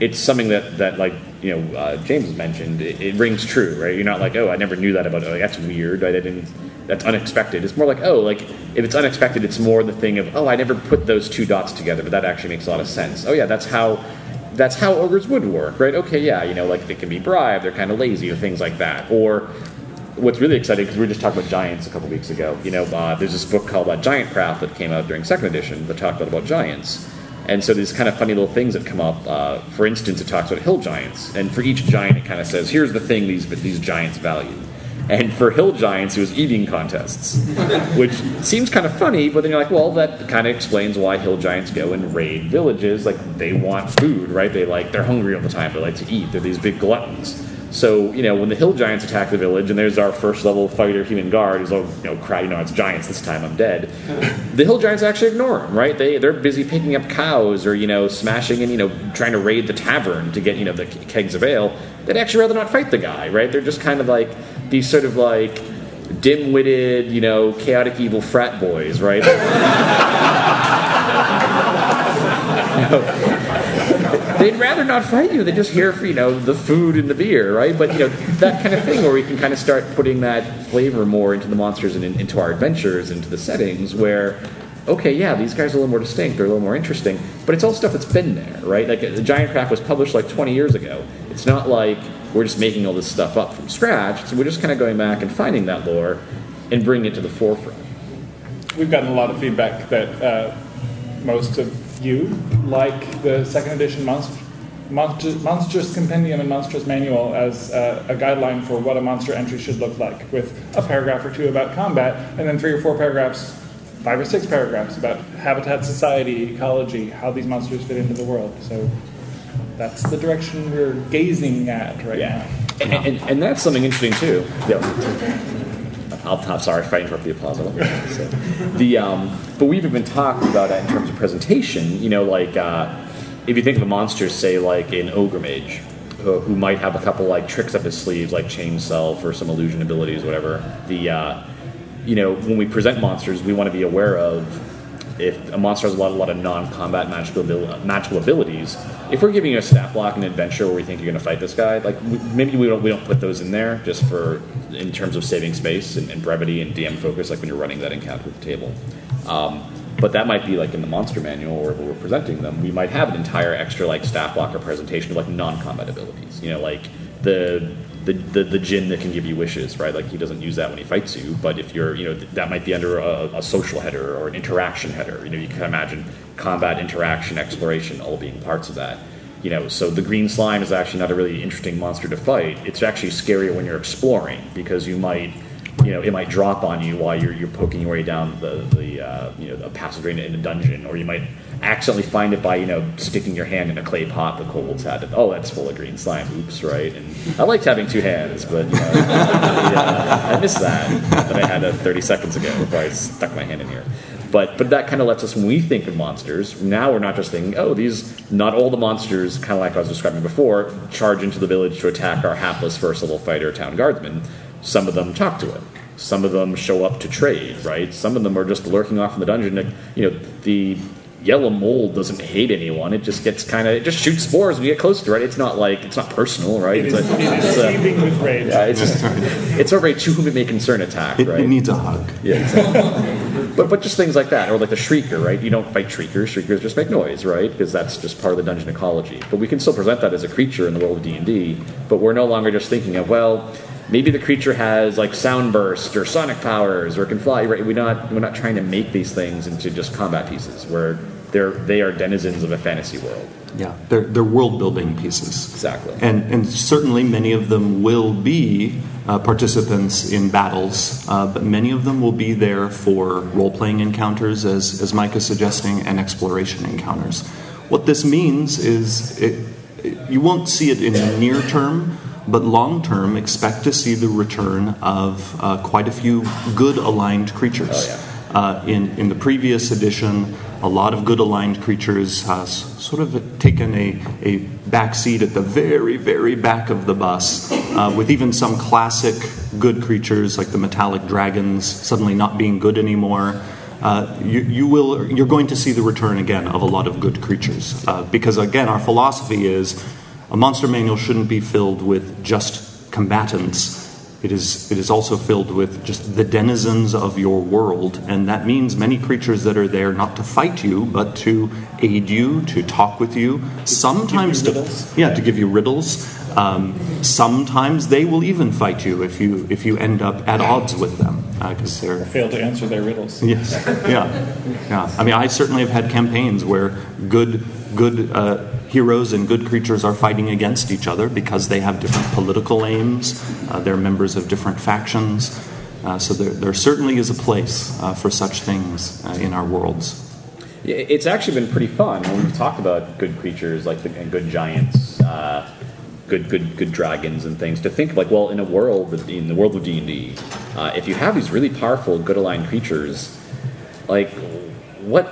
it's something that that like you know uh, James mentioned. It, it rings true, right? You're not like, oh, I never knew that about. Oh, that's weird. I didn't. That's unexpected. It's more like, oh, like if it's unexpected, it's more the thing of, oh, I never put those two dots together, but that actually makes a lot of sense. Oh yeah, that's how. That's how ogres would work, right? Okay, yeah, you know, like they can be bribed, they're kind of lazy, or things like that. Or what's really exciting because we were just talking about giants a couple weeks ago. You know, uh, there's this book called uh, Giant Craft that came out during second edition that talked about about giants. And so these kind of funny little things that come up. Uh, for instance, it talks about hill giants, and for each giant, it kind of says, "Here's the thing these these giants value." And for hill giants, it was eating contests, <laughs> which seems kind of funny. But then you're like, well, that kind of explains why hill giants go and raid villages. Like they want food, right? They like they're hungry all the time. They like to eat. They're these big gluttons. So you know, when the hill giants attack the village, and there's our first level fighter, human guard, who's oh, you know, cry, you know, it's giants this time. I'm dead. The hill giants actually ignore them, right? They they're busy picking up cows or you know, smashing and you know, trying to raid the tavern to get you know the kegs of ale. They'd actually rather not fight the guy, right? They're just kind of like these sort of like dim-witted, you know, chaotic evil frat boys, right? <laughs> they'd rather not fight you. They're just here for you know the food and the beer, right? But you know that kind of thing where we can kind of start putting that flavor more into the monsters and in, into our adventures, into the settings where. Okay, yeah, these guys are a little more distinct, they're a little more interesting, but it's all stuff that's been there, right? Like, the Giant Craft was published like 20 years ago. It's not like we're just making all this stuff up from scratch, so we're just kind of going back and finding that lore and bringing it to the forefront. We've gotten a lot of feedback that uh, most of you like the second edition Monster, Monstrous Compendium and Monstrous Manual as uh, a guideline for what a monster entry should look like, with a paragraph or two about combat, and then three or four paragraphs, five or six paragraphs about habitat, society, ecology, how these monsters fit into the world. So that's the direction we're gazing at right now. And, and, and that's something interesting too. Yeah. I'll, I'm sorry if I interrupt the applause. I don't mean to say. The um, but we've even talked about it in terms of presentation. You know, like uh, if you think of a monster, say like an ogre mage, who, who might have a couple like tricks up his sleeves, like change self or some illusion abilities, whatever. The uh, you know when we present monsters, we want to be aware of if a monster has a lot, a lot of non-combat magical, abil- magical abilities, if we're giving you a stat block and adventure where we think you're going to fight this guy, like we, maybe we don't we don't put those in there just for in terms of saving space and, and brevity and DM focus, like when you're running that encounter table. Um, but that might be like in the monster manual or if we're presenting them, we might have an entire extra like stat block or presentation of like non-combat abilities. You know, like the the, the, the that can give you wishes, right? Like he doesn't use that when he fights you, but if you're, you know, th- that might be under a, a social header or an interaction header. You know, you can imagine combat, interaction, exploration all being parts of that. You know, so the green slime is actually not a really interesting monster to fight. It's actually scarier when you're exploring because you might, you know, it might drop on you while you're, you're poking your way down the, the uh, you know, a passageway in a dungeon, or you might accidentally find it by, you know, sticking your hand in a clay pot the kobolds had. And, oh, that's full of green slime. Oops, right? And I liked having two hands, but, you know, yeah, I missed that that I had uh, 30 seconds ago before I stuck my hand in here. But, but that kind of lets us, when we think of monsters, now we're not just thinking, oh, these, not all the monsters, kind of like I was describing before, charge into the village to attack our hapless first level fighter town guardsman. Some of them talk to him. Some of them show up to trade, right? Some of them are just lurking off in the dungeon. You know, the yellow mold doesn't hate anyone. It just gets kind of, it just shoots spores when you get close to it. It's not like, it's not personal, right? It it's is, like, it is it's a- seething with rage. yeah, it's just, it's over a to whom it may concern attack, It, right? it needs a hug. Yeah, exactly. But but just things like that, or like the shrieker, right? You don't fight shriekers. Shriekers just make noise, right? Because that's just part of the dungeon ecology. But we can still present that as a creature in the world of D and D. But we're no longer just thinking of well, maybe the creature has like sound burst or sonic powers or can fly. Right? We're not we're not trying to make these things into just combat pieces. Where they're they are denizens of a fantasy world. Yeah, they're, they're world building pieces. Exactly. And, and certainly many of them will be uh, participants in battles, uh, but many of them will be there for role playing encounters, as, as Mike is suggesting, and exploration encounters. What this means is it, it, you won't see it in the near term, but long term, expect to see the return of uh, quite a few good aligned creatures. Oh, yeah. Uh, in, in the previous edition, a lot of good aligned creatures has sort of taken a, a back seat at the very, very back of the bus, uh, with even some classic good creatures like the metallic dragons suddenly not being good anymore. Uh, you, you will, you're going to see the return again of a lot of good creatures. Uh, because, again, our philosophy is a monster manual shouldn't be filled with just combatants. It is, it is also filled with just the denizens of your world, and that means many creatures that are there not to fight you, but to aid you, to talk with you. Sometimes to yeah, to give you riddles. Um, sometimes they will even fight you if you if you end up at odds with them because they're Fail to answer their riddles. Yes. Yeah. Yeah. I mean, I certainly have had campaigns where good, good uh, heroes and good creatures are fighting against each other because they have different political aims. Uh, they're members of different factions. Uh, so there, there certainly is a place uh, for such things in our worlds. It's actually been pretty fun when we've talked about good creatures like the, and good giants, good good good dragons and things. To think like, well, in a world in the world of D and D, uh, if you have these really powerful, good aligned creatures, like what?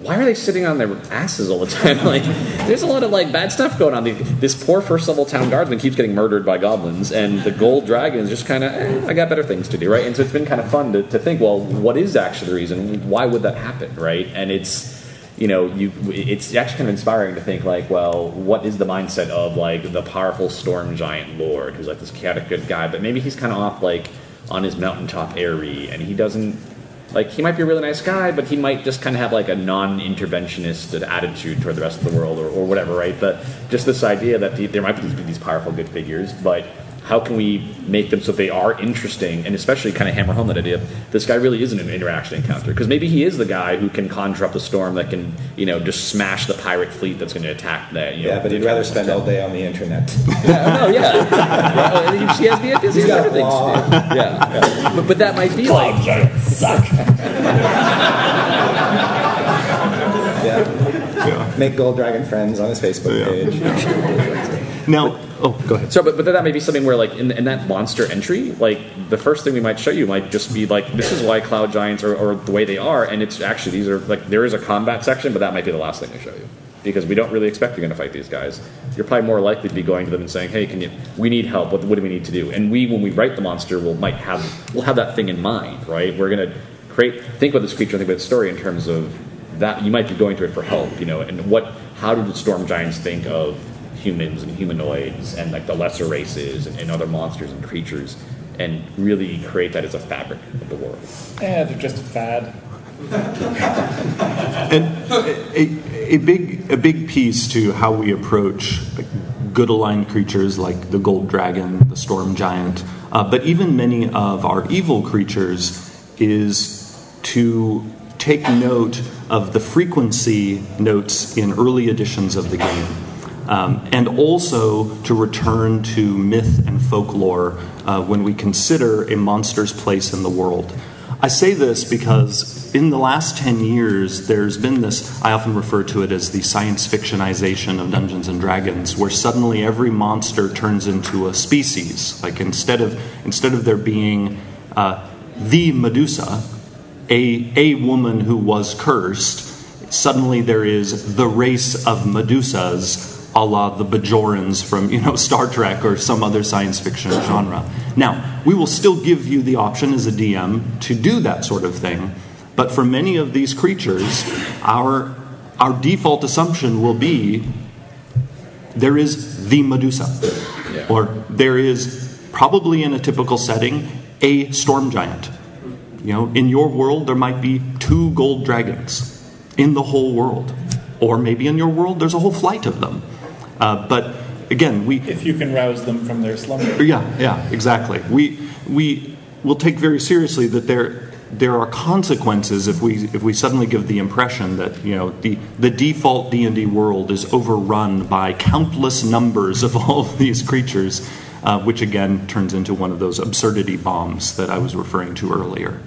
Why are they sitting on their asses all the time? <laughs> Like, there's a lot of like bad stuff going on. This poor first level town guardsman keeps getting murdered by goblins, and the gold dragon is just kind of, eh, I got better things to do, right? And so it's been kind of fun to, to think, well, what is actually the reason? Why would that happen, right? And it's you know, you it's actually kind of inspiring to think like, well, what is the mindset of like the powerful storm giant lord who's like this chaotic good guy, but maybe he's kind of off like on his mountaintop airy, and he doesn't like he might be a really nice guy, but he might just kind of have like a non-interventionist attitude toward the rest of the world or, or whatever, right? But just this idea that the, there might be these powerful good figures, but how can we make them so they are interesting and especially kind of hammer home that idea of this guy really isn't an interaction encounter because maybe he is the guy who can conjure up the storm that can you know just smash the pirate fleet that's going to attack that you know, Yeah, but he'd rather spend all day on the internet. yeah, <laughs> oh, no, yeah. Well, he has the he has He's got a other things blog. to do. Yeah, But, but that might be like suck. Yeah. Make Gold Dragon friends on his Facebook page. Now, oh, go ahead. So, but, but that may be something where, like, in, in that monster entry, like, the first thing we might show you might just be, like, this is why cloud giants are, the way they are, and it's actually, these are, like, there is a combat section, but that might be the last thing we show you. Because we don't really expect you're going to fight these guys. You're probably more likely to be going to them and saying, "Hey, can you? We need help. What, what do we need to do?" And we, when we write the monster, will might have we'll have that thing in mind, right? We're going to create think about this creature, think about the story in terms of that. You might be going to it for help, you know. And what? How do the storm giants think of humans and humanoids and like the lesser races and, and other monsters and creatures and really create that as a fabric of the world. Yeah, they're just a fad. And a, a big a big piece to how we approach good aligned creatures like the gold dragon, the storm giant, uh, but even many of our evil creatures is to take note of the frequency notes in early editions of the game. Um, and also to return to myth and folklore uh, when we consider a monster's place in the world. I say this because in the last 10 years, there's been this, I often refer to it as the science fictionization of Dungeons and Dragons, where suddenly every monster turns into a species. Like instead of, instead of there being uh, the Medusa, a, a woman who was cursed, suddenly there is the race of Medusas a la the Bajorans from you know <laughs> Star Trek or some other science fiction genre. Now, we will still give you the option as a DM to do that sort of thing, but for many of these creatures, our our default assumption will be there is the Medusa, or there is probably in a typical setting a storm giant. You know, in your world, there might be two gold dragons in the whole world. Or maybe in your world, there's a whole flight of them. Uh, but again, we. If you can rouse them from their slumber. Yeah, yeah, exactly. We, we will take very seriously that there, there are consequences if we, if we suddenly give the impression that you know, the, the default D&D world is overrun by countless numbers of <laughs> all of these creatures, uh, which again turns into one of those absurdity bombs that I was referring to earlier.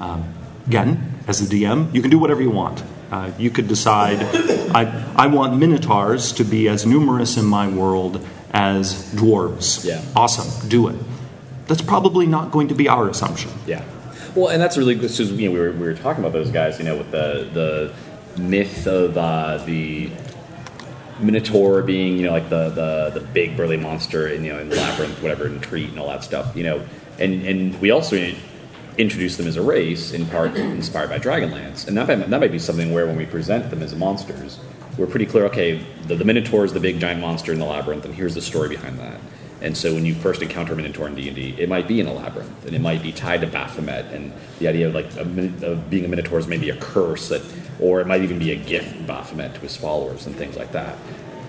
Um, again, as a DM, you can do whatever you want. Uh, you could decide, I, I want minotaurs to be as numerous in my world as dwarves. Yeah. Awesome, do it. That's probably not going to be our assumption. Yeah. Well, and that's really good. So, you know, we were, we were talking about those guys, you know, with the the myth of uh, the Minotaur being, you know, like the, the, the big burly monster in, you know, in Labyrinth, whatever, in Crete and all that stuff, you know. And, and we also introduced them as a race, in part inspired by Dragonlance. And that might, that might be something where when we present them as monsters, we're pretty clear, okay, the, the Minotaur is the big giant monster in the Labyrinth, and here's the story behind that. And so when you first encounter Minotaur in D&D, it might be in a labyrinth, and it might be tied to Baphomet, and the idea of like a, of being a Minotaur is maybe a curse, that, or it might even be a gift from Baphomet to his followers and things like that.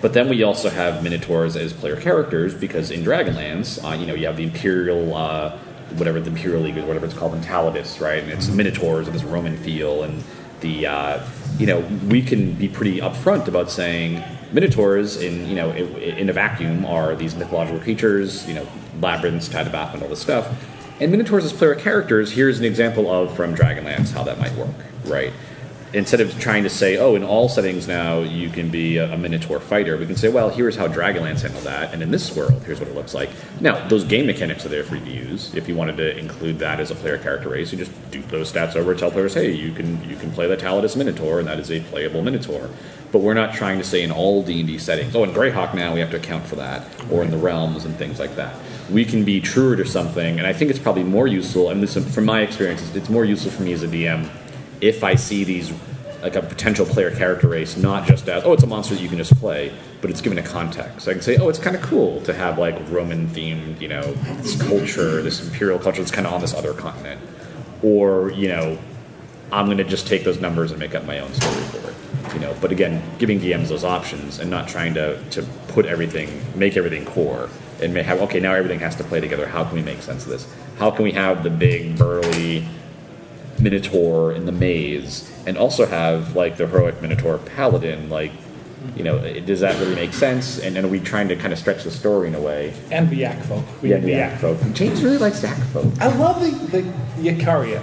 But then we also have Minotaurs as player characters because in Dragonlance, uh, you know, you have the Imperial, uh, whatever the Imperial League is, whatever it's called, Enceladus, right? And it's Minotaurs and this Roman feel, and the uh, you know we can be pretty upfront about saying Minotaurs in you know in, in a vacuum are these mythological creatures, you know, labyrinths, tied to Baphomet, all this stuff. And Minotaurs as player characters, here's an example of from Dragonlance how that might work, right? Instead of trying to say, oh, in all settings now you can be a, a Minotaur fighter, we can say, well, here's how Dragonlance handled that, and in this world, here's what it looks like. Now, those game mechanics are there for you to use. If you wanted to include that as a player character race, you just dupe those stats over, tell players, hey, you can you can play the Talidus Minotaur, and that is a playable Minotaur. But we're not trying to say in all D and D settings, oh, in Greyhawk now we have to account for that, or in the realms and things like that. We can be truer to something, and I think it's probably more useful. And this, from my experience, it's- it's more useful for me as a DM if I see these like a potential player character race, not just as oh, it's a monster that you can just play, but it's given a context. I can say, oh, it's kind of cool to have like Roman themed, you know, this culture, this imperial culture that's kind of on this other continent, or you know, I'm going to just take those numbers and make up my own story for it. You know, but again, giving DMs those options and not trying to, to put everything, make everything core, and may have okay, now everything has to play together. How can we make sense of this? How can we have the big burly Minotaur in the maze, and also have like the heroic Minotaur paladin? Like, you know, does that really make sense? And, and are we trying to kind of stretch the story in a way? And the Yak folk. We Yeah, the Yak Yak folk. James really likes Yak folk. I love the, the Yakaria.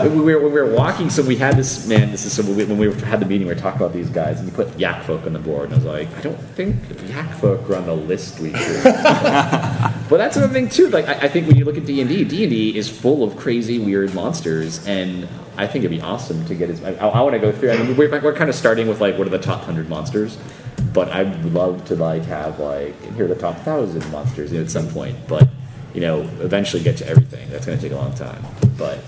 When we were, we were walking, so we had this man. This is so when we, when we had the meeting. We were talking about these guys, and you put Yak folk on the board, and I was like, I don't think Yak folk are on the list we should. <laughs> but that's another thing too. Like I, I think when you look at D and D, D and D is full of crazy, weird monsters, and I think it'd be awesome to get his. I, I want to go through. I mean, we're, we're kind of starting with like what are the top hundred monsters, but I'd love to like have like here are the top thousand monsters at some point, but you know, eventually get to everything. That's going to take a long time, but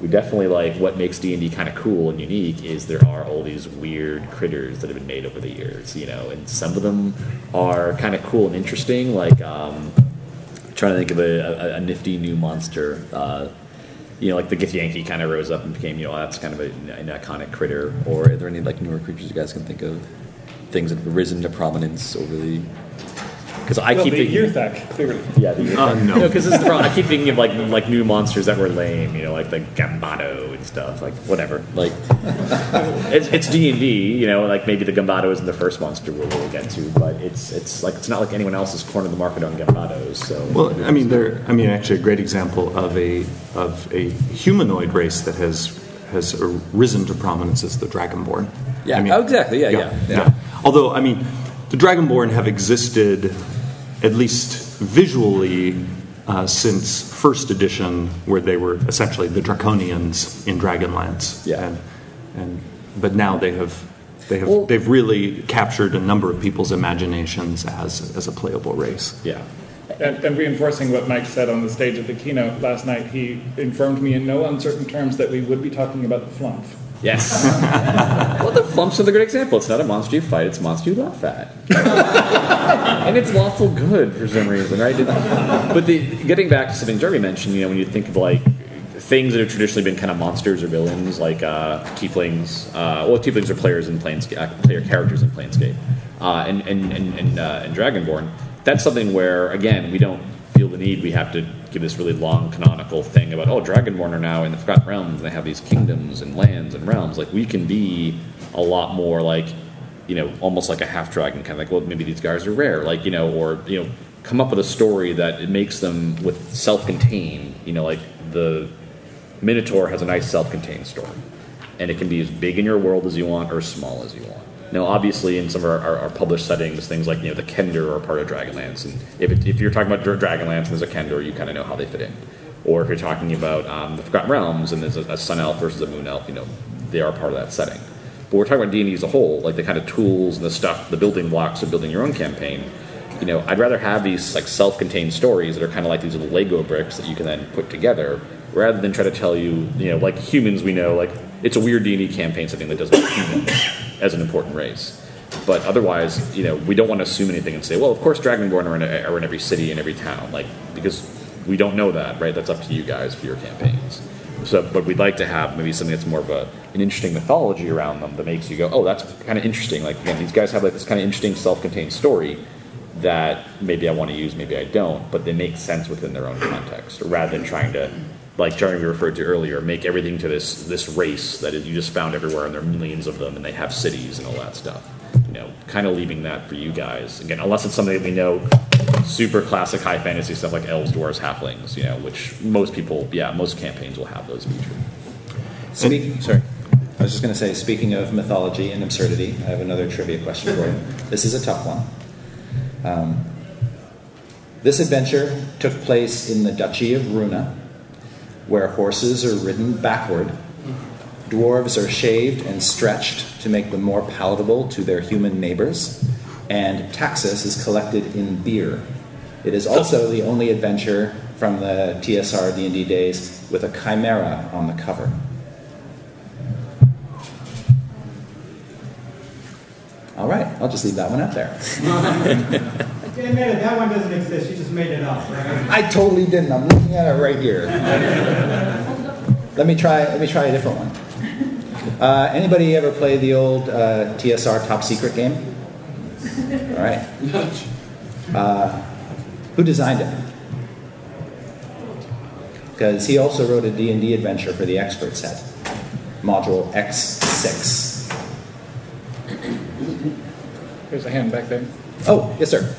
we definitely like what makes D&D kind of cool and unique is there are all these weird critters that have been made over the years, you know, and some of them are kind of cool and interesting, like um, trying to think of a, a, a nifty new monster. Uh, you know, like the Githyanki kind of rose up and became, you know, that's kind of a, an iconic critter. Or are there any like newer creatures you guys can think of? Things that have risen to prominence over the. Because I well, keep the thinking, Earthak, clearly. yeah, the Uh, no. because this is the problem. I keep thinking of like like new monsters that were lame, you know, like the Gambado and stuff, like whatever. Like, It's it's D and D, you know, like maybe the Gambado isn't the first monster we'll, we'll get to, but it's it's like it's not like anyone else has cornered the market on Gambados. So Well, I mean, there. I mean, actually, a great example of a of a humanoid race that has has risen to prominence is the Dragonborn. Yeah. I mean, Oh, exactly. Yeah, yeah, yeah. Although, I mean, the Dragonborn have existed, at least visually, uh, since first edition, where they were essentially the Draconians in Dragonlance. Yeah. And, and but now they have. They have, Well- they've really captured a number of people's imaginations as, as a playable race. yeah, And, and reinforcing what Mike said on the stage at the keynote last night, he informed me in no uncertain terms that we would be talking about the flumph. Yes. <laughs> well, the Flumph's another good example. It's not a monster you fight; it's a monster you laugh at, <laughs> and it's lawful good for some reason, right? But the, getting back to something Jeremy mentioned, you know, when you think of like things that have traditionally been kind of monsters or villains, like uh, tieflings. Uh, well, tieflings are players in Planescape, uh, player characters in Planescape, uh, and and and and, uh, and Dragonborn. That's something where again we don't feel the need. We have to give this really long canonical thing about oh, Dragonborn are now in the Forgotten Realms and they have these kingdoms and lands and realms. Like we can be a lot more like you know almost like a half dragon kind of like well maybe these guys are rare like you know or you know come up with a story that it makes them with self-contained you know like the Minotaur has a nice self-contained story, and it can be as big in your world as you want or as small as you want. Now, obviously, in some of our, our, our published settings, things like you know the Kender are part of Dragonlance, and if, it, if you're talking about Dragonlance and there's a Kender, you kind of know how they fit in. Or if you're talking about um, the Forgotten Realms and there's a, a Sun Elf versus a Moon Elf, you know they are part of that setting. But we're talking about D&D as a whole, like the kind of tools and the stuff, the building blocks of building your own campaign. You know, I'd rather have these like self-contained stories that are kind of like these little Lego bricks that you can then put together rather than try to tell you, you know, like humans we know, like it's a weird D&D campaign setting that doesn't as an important race. But otherwise, you know, we don't want to assume anything and say, well, of course Dragonborn are in, are in every city and every town, like because we don't know that, right? That's up to you guys for your campaigns. So, but we'd like to have maybe something that's more of a, an interesting mythology around them that makes you go, oh, that's kind of interesting. Like again, these guys have like this kind of interesting self-contained story that maybe I want to use, maybe I don't, but they make sense within their own context, rather than trying to like Jeremy referred to earlier, make everything to this this race that you just found everywhere, and there are millions of them, and they have cities and all that stuff. You know, kind of leaving that for you guys again, unless it's something that we know, super classic high fantasy stuff like elves, dwarves, halflings. You know, which most people, yeah, most campaigns will have those features. Speak, sorry. I was just going to say, speaking of mythology and absurdity, I have another trivia question for you. This is a tough one. Um, this adventure took place in the Duchy of Runa, where horses are ridden backward, dwarves are shaved and stretched to make them more palatable to their human neighbors, and taxes is collected in beer. It is also the only adventure from the TSR D&D days with a chimera on the cover. All right, I'll just leave that one out there. <laughs> Admit it, that one doesn't exist. You just made it up, right? I totally didn't. I'm looking at it right here. let me try. Let me try a different one. Uh, anybody ever play the old uh, TSR Top Secret game? All right. Uh, who designed it? Because he also wrote a D&D adventure for the expert set, module X6. There's a hand back there. Oh, yes, sir.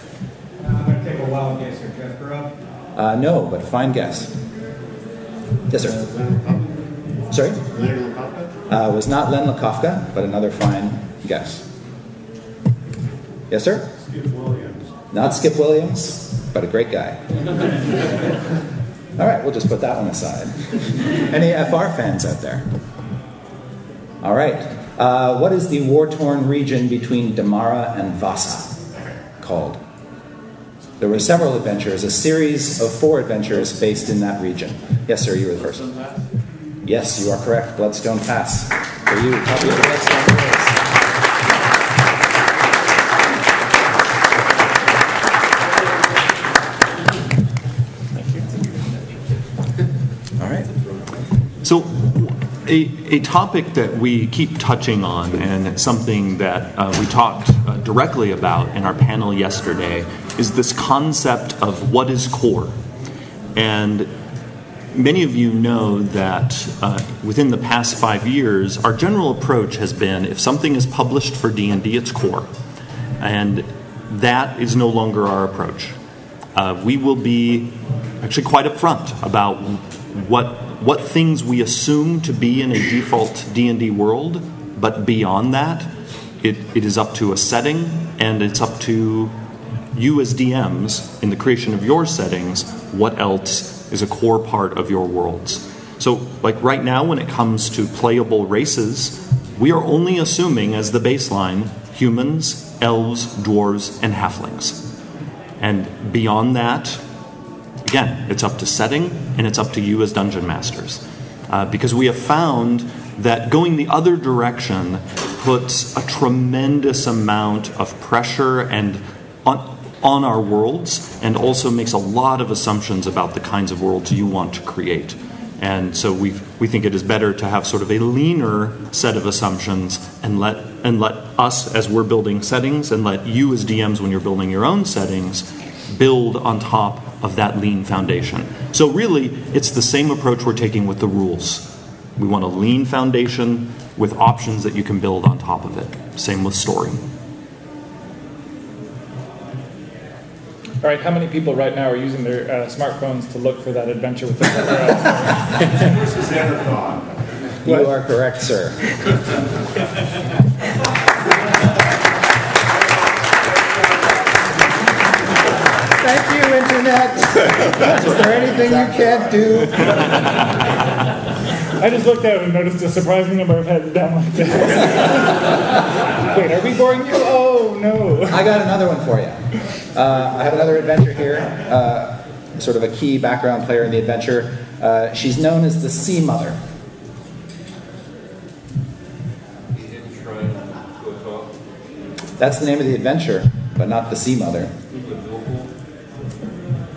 Uh, I'm going to take a wild guess here. Jeff Burrow? Uh, no, but fine guess. Yes, sir. Sorry? Uh, was not Len Lakofka, but another fine guess. Yes, sir? Skip Williams. Not Skip Williams, but a great guy. <laughs> All right, we'll just put that one aside. Any FR fans out there? All right. Uh, what is the war torn region between Damara and Vaasa called? There were several adventures, a series of four adventures based in that region. Yes, sir, you were the first. Yes, you are correct. Bloodstone Pass. For you, copy of the Bloodstone Pass. So, a, a topic that we keep touching on, and something that uh, we talked directly about in our panel yesterday, is this concept of what is core. And many of you know that uh, within the past five years, our general approach has been if something is published for D&D, it's core. And that is no longer our approach. Uh, we will be actually quite upfront about what what things we assume to be in a default D&D world, but beyond that, it, it is up to a setting and it's up to you as DMs in the creation of your settings what else is a core part of your worlds. So, like right now, when it comes to playable races, we are only assuming as the baseline humans, elves, dwarves, and halflings. And beyond that, again, it's up to setting and it's up to you as dungeon masters. Uh, because we have found that going the other direction puts a tremendous amount of pressure and on, on our worlds and also makes a lot of assumptions about the kinds of worlds you want to create. And so we we think it is better to have sort of a leaner set of assumptions and let and let us as we're building settings and let you as DMs when you're building your own settings build on top of that lean foundation. So really, it's the same approach we're taking with the rules. We want a lean foundation with options that you can build on top of it. Same with story. All right, how many people right now are using their uh, smartphones to look for that adventure with the This is Enterthon. You are correct, sir. <laughs> Internet. <laughs> Is there anything you can't do? I just looked at it and noticed a surprising number of heads down like that. <laughs> Wait, are we boring you? Oh, no. I got another one for you. Uh, I have another adventure here, uh, sort of a key background player in the adventure. Uh, she's known as the Sea Mother. That's the name of the adventure, but not the Sea Mother.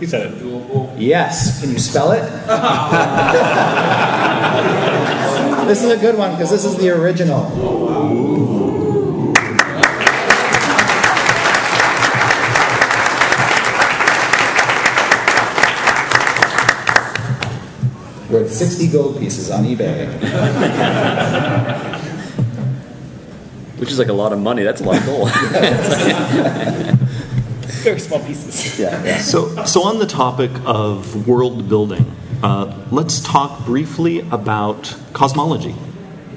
He said it. Yes. Can you spell it? <laughs> this is a good one because this is the original. Worth 60 gold pieces on eBay. Which is like a lot of money. That's a lot of gold. <laughs> <laughs> Very small pieces. <laughs> Yeah, yeah. So, so on the topic of world building, uh, let's talk briefly about cosmology.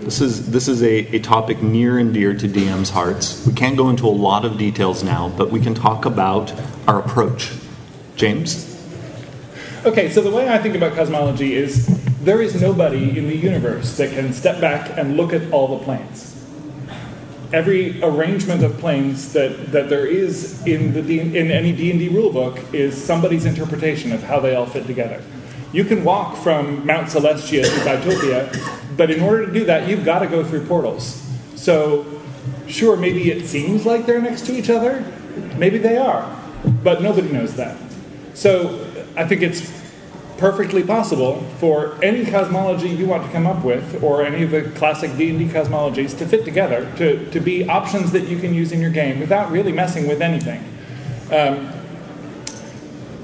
This is this is a, a topic near and dear to DM's hearts. We can't go into a lot of details now, but we can talk about our approach. James, Okay, so the way I think about cosmology is there is nobody in the universe that can step back and look at all the planes. Every arrangement of planes that, that there is in the D, in any D and D rulebook is somebody's interpretation of how they all fit together. You can walk from Mount Celestia to Bytopia, but in order to do that, you've got to go through portals. So, sure, maybe it seems like they're next to each other, maybe they are, but nobody knows that. So, I think it's perfectly possible for any cosmology you want to come up with, or any of the classic D&D cosmologies, to fit together, to, to be options that you can use in your game without really messing with anything. Um,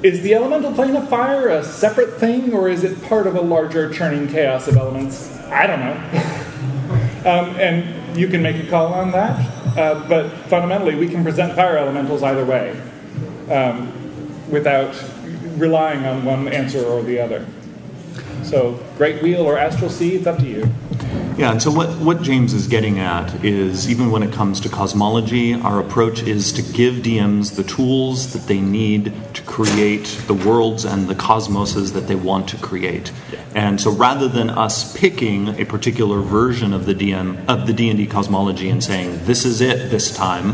is the elemental plane of fire a separate thing, or is it part of a larger churning chaos of elements? I don't know. <laughs> um, and you can make a call on that, uh, but fundamentally, we can present fire elementals either way um, without relying on one answer or the other. So, Great Wheel or Astral Sea, it's up to you. Yeah, and so what, what James is getting at is even when it comes to cosmology, our approach is to give DMs the tools that they need to create the worlds and the cosmoses that they want to create. And so rather than us picking a particular version of the DM of the D&D cosmology and saying this is it this time,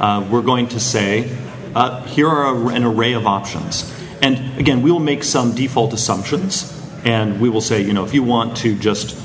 uh, we're going to say uh, here are a, an array of options. And again, we will make some default assumptions and we will say, you know, if you want to just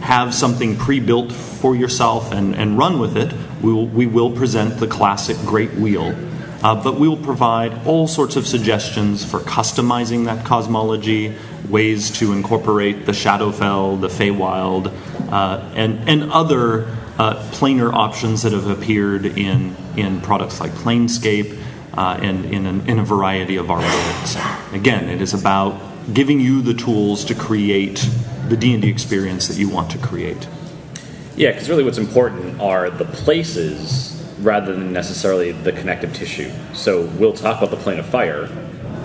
have something pre-built for yourself and, and run with it, we will, we will present the classic Great Wheel. Uh, but we will provide all sorts of suggestions for customizing that cosmology, ways to incorporate the Shadowfell, the Feywild, uh, and, and other uh, planar options that have appeared in, in products like Planescape Uh, in, an, in a variety of our worlds. Again, it is about giving you the tools to create the D&D experience that you want to create. Yeah, because really what's important are the places rather than necessarily the connective tissue. So we'll talk about the plane of fire,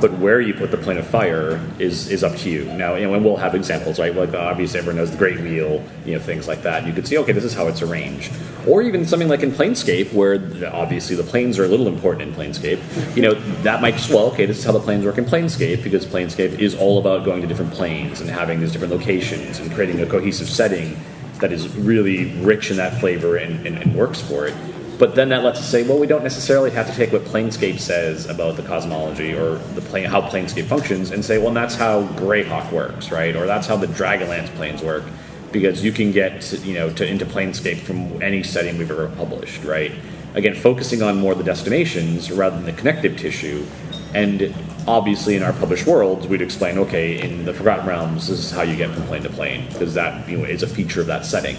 but where you put the plane of fire is is up to you. Now, you know, and we'll have examples, right? Like uh, obviously everyone knows the Great Wheel, you know, things like that. You could see, okay, this is how it's arranged. Or even something like in Planescape, where obviously the planes are a little important in Planescape. You know, that might just well, okay, this is how the planes work in Planescape because Planescape is all about going to different planes and having these different locations and creating a cohesive setting that is really rich in that flavor and, and, and works for it. But then that lets us say, well, we don't necessarily have to take what Planescape says about the cosmology or the plane, how Planescape functions and say, well, that's how Greyhawk works, right? Or that's how the Dragonlance planes work, because you can get you know to, into Planescape from any setting we've ever published, right? Again, focusing on more the destinations rather than the connective tissue, and obviously in our published worlds, we'd explain, okay, in the Forgotten Realms, this is how you get from plane to plane, because that you know, is a feature of that setting.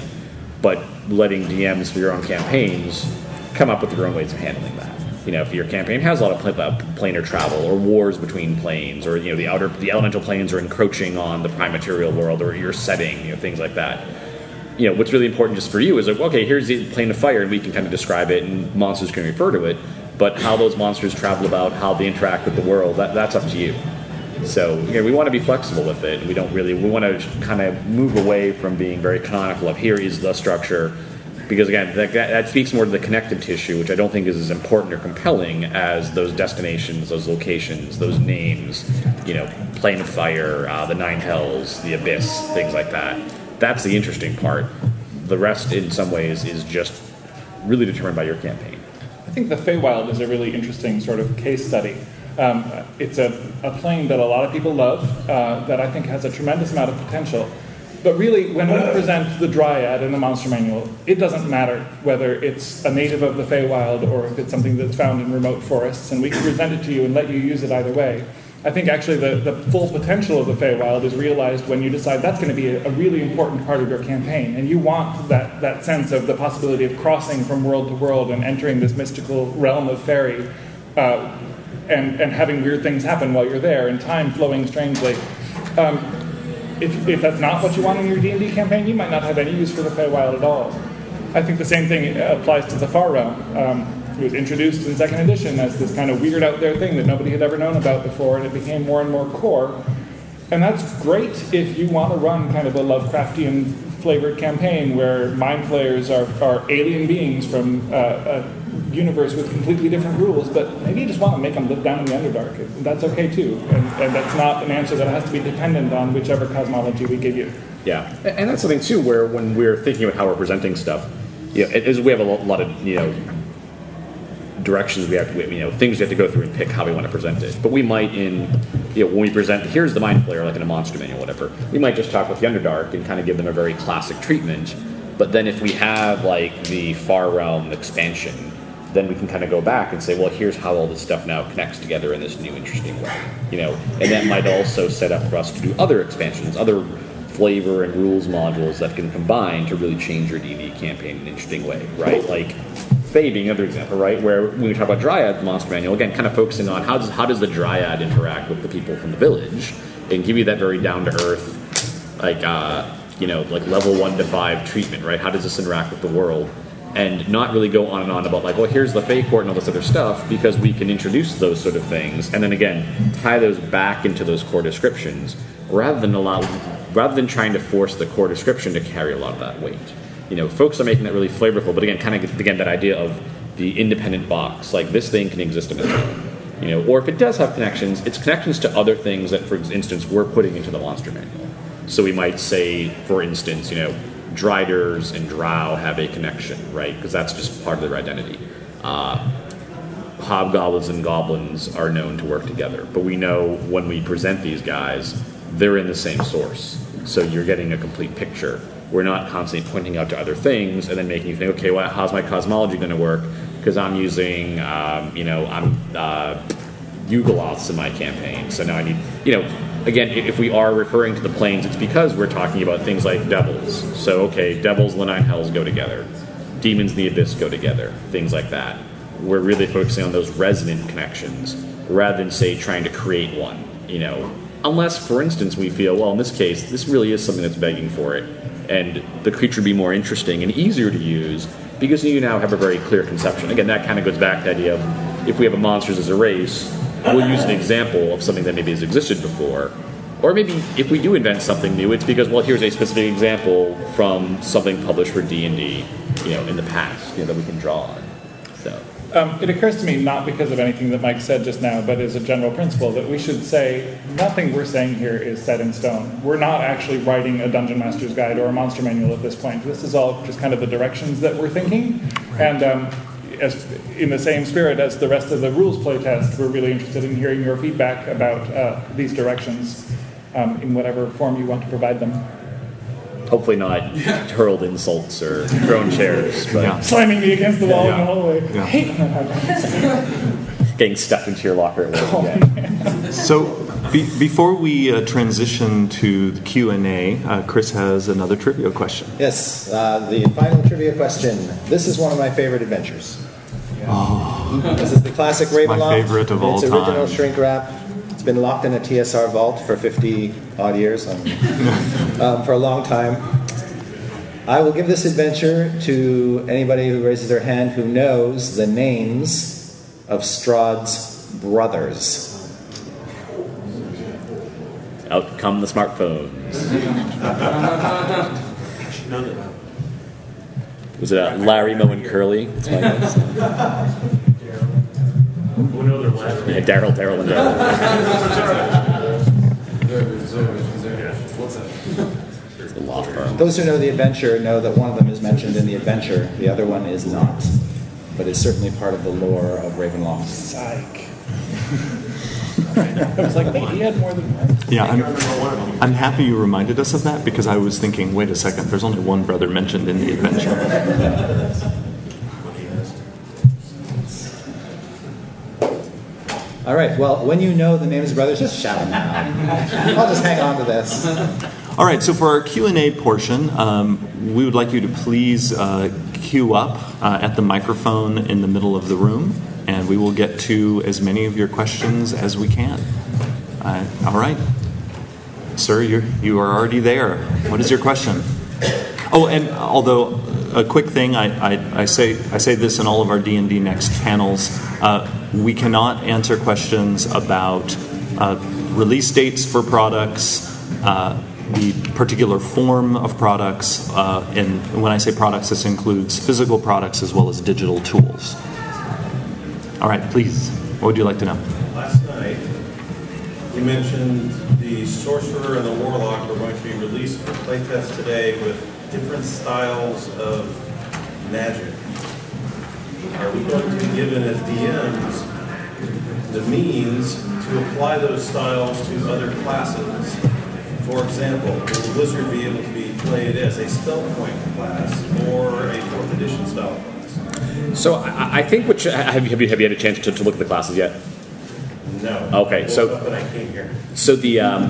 But letting DMs for your own campaigns come up with your own ways of handling that. You know, if your campaign has a lot of pla- uh, planar travel or wars between planes, or you know the outer the elemental planes are encroaching on the prime material world or your setting, you know things like that. You know, what's really important just for you is like, okay, here's the plane of fire, and we can kind of describe it, and monsters can refer to it. But how those monsters travel about, how they interact with the world, that, that's up to you. So you know, we want to be flexible with it. And we don't really. We want to kind of move away from being very canonical of here is the structure, because again, that, that speaks more to the connective tissue, which I don't think is as important or compelling as those destinations, those locations, those names. You know, plane of fire, uh, the nine hells, the abyss, things like that. That's the interesting part. The rest, in some ways, is just really determined by your campaign. I think the Feywild is a really interesting sort of case study. Um, it's a, a plane that a lot of people love, uh, that I think has a tremendous amount of potential. But really, when we present the Dryad in the Monster Manual, it doesn't matter whether it's a native of the Feywild or if it's something that's found in remote forests, and we can present it to you and let you use it either way. I think actually the, the full potential of the Feywild is realized when you decide that's going to be a, a really important part of your campaign, and you want that, that sense of the possibility of crossing from world to world and entering this mystical realm of fairy, uh, and, and having weird things happen while you're there, and time flowing strangely. Um, if, if that's not what you want in your D&D campaign, you might not have any use for the Feywild at all. I think the same thing applies to the Far Realm. Um, it was introduced in second edition as this kind of weird out there thing that nobody had ever known about before, and it became more and more core. And that's great if you want to run kind of a Lovecraftian flavored campaign where mind flayers are, are alien beings from uh, a universe with completely different rules, but maybe you just want to make them live down in the Underdark. That's okay too. And, and that's not an answer that has to be dependent on whichever cosmology we give you. Yeah, and that's something too, where when we're thinking about how we're presenting stuff, you know, we have a lot of you know directions we have to, you know, things we have to go through and pick how we want to present it. But we might, in you know, when we present, here's the mind flayer, like in a monster manual, whatever. We might just talk with the Underdark and kind of give them a very classic treatment. But then if we have like the Far Realm expansion, then we can kind of go back and say, well, here's how all this stuff now connects together in this new interesting way, you know. And that might also set up for us to do other expansions, other flavor and rules modules that can combine to really change your D&D campaign in an interesting way, right? Like Fae being another example, right? Where when we talk about Dryad, the monster manual, again, kind of focusing on how does how does the Dryad interact with the people from the village, and give you that very down to earth, like uh, you know, like level one to five treatment, right? How does this interact with the world? And not really go on and on about like, well, here's the Fae court and all this other stuff, because we can introduce those sort of things, and then again tie those back into those core descriptions, rather than allow, rather than trying to force the core description to carry a lot of that weight you know, folks are making that really flavorful. But again, kind of again that idea of the independent box, like this thing can exist on its own. You know, or if it does have connections, it's connections to other things that, for instance, we're putting into the monster manual. So we might say, for instance, you know, Driders and Drow have a connection, right? Because that's just part of their identity. Uh, hobgoblins and goblins are known to work together, but we know when we present these guys, they're in the same source. So you're getting a complete picture we're not constantly pointing out to other things and then making you think, okay, well, how's my cosmology going to work? Because I'm using, um, you know, I'm uh, in my campaign, so now I need, you know, again, if we are referring to the planes, it's because we're talking about things like devils. So, okay, devils, the nine hells go together, demons, the abyss go together, things like that. We're really focusing on those resonant connections rather than say trying to create one. You know, unless, for instance, we feel, well, in this case, this really is something that's begging for it and the creature be more interesting and easier to use because you now have a very clear conception. Again, that kind of goes back to the idea of if we have a monsters as a race, we'll use an example of something that maybe has existed before. Or maybe if we do invent something new, it's because well, here's a specific example from something published for D and D, you know, in the past, you know, that we can draw on. So. Um, it occurs to me, not because of anything that Mike said just now, but as a general principle, that we should say nothing we're saying here is set in stone. We're not actually writing a Dungeon Master's Guide or a Monster Manual at this point. This is all just kind of the directions that we're thinking. Right. And um, as, in the same spirit as the rest of the rules playtest, we're really interested in hearing your feedback about uh, these directions um, in whatever form you want to provide them hopefully not hurled insults or thrown chairs, but yeah. slamming me against the wall yeah. in the hallway. Yeah. I hate that getting stuffed into your locker at work. So, be, before we uh, transition to the Q and A, uh, Chris has another trivia question. Yes, uh, the final trivia question. This is one of my favorite adventures. This is the classic Oh. my favorite of all It's original time. shrink wrap. It's been locked in a TSR vault for 50 odd years, um, <laughs> um, for a long time. I will give this adventure to anybody who raises their hand who knows the names of Strahd's brothers. Out come the smartphones. <laughs> Was it uh, Larry, Moe, and Curly? That's my guess. We'll last Yeah, Daryl, Daryl, and Daryl. The law firm. Those who know the adventure know that one of them is mentioned in the adventure, the other one is not. But is certainly part of the lore of Ravenloft. Psych. I was like, wait, he had more than one. Yeah, I'm, I'm happy you reminded us of that because I was thinking, wait a second, there's only one brother mentioned in the adventure. All right, well, when you know the names of brothers, just shout them out. I'll just hang on to this. All right, so for our Q and A portion, um, we would like you to please uh, queue up uh, at the microphone in the middle of the room, and we will get to as many of your questions as we can. Uh, all right, sir, you you are already there. What is your question? Oh, and although a quick thing, I, I, I say I say this in all of our D and D next panels. Uh, we cannot answer questions about uh, release dates for products, uh, the particular form of products, uh, and when I say products, this includes physical products as well as digital tools. All right, please. What would you like to know? Last night, you mentioned the sorcerer and the warlock were going to be released for playtest today with different styles of magic. Are we going to be given as DMs the means to apply those styles to other classes? For example, will the wizard be able to be played as a spell point class or a fourth edition style class? So I, I think which have you, have you have you had a chance to, to look at the classes yet? No. Okay, so- Woke up when I came. So the um,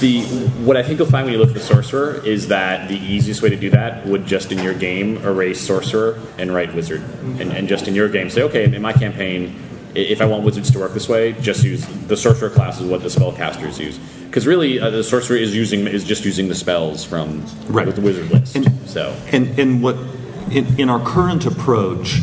the what I think you'll find when you look at the sorcerer is that the easiest way to do that would just in your game erase sorcerer and write wizard, and, and just in your game say okay in my campaign i- if I want wizards to work this way just use the sorcerer class is what the spellcasters use because really uh, the sorcerer is using is just using the spells from Right. with the wizard list. And- so And, and what in, in our current approach,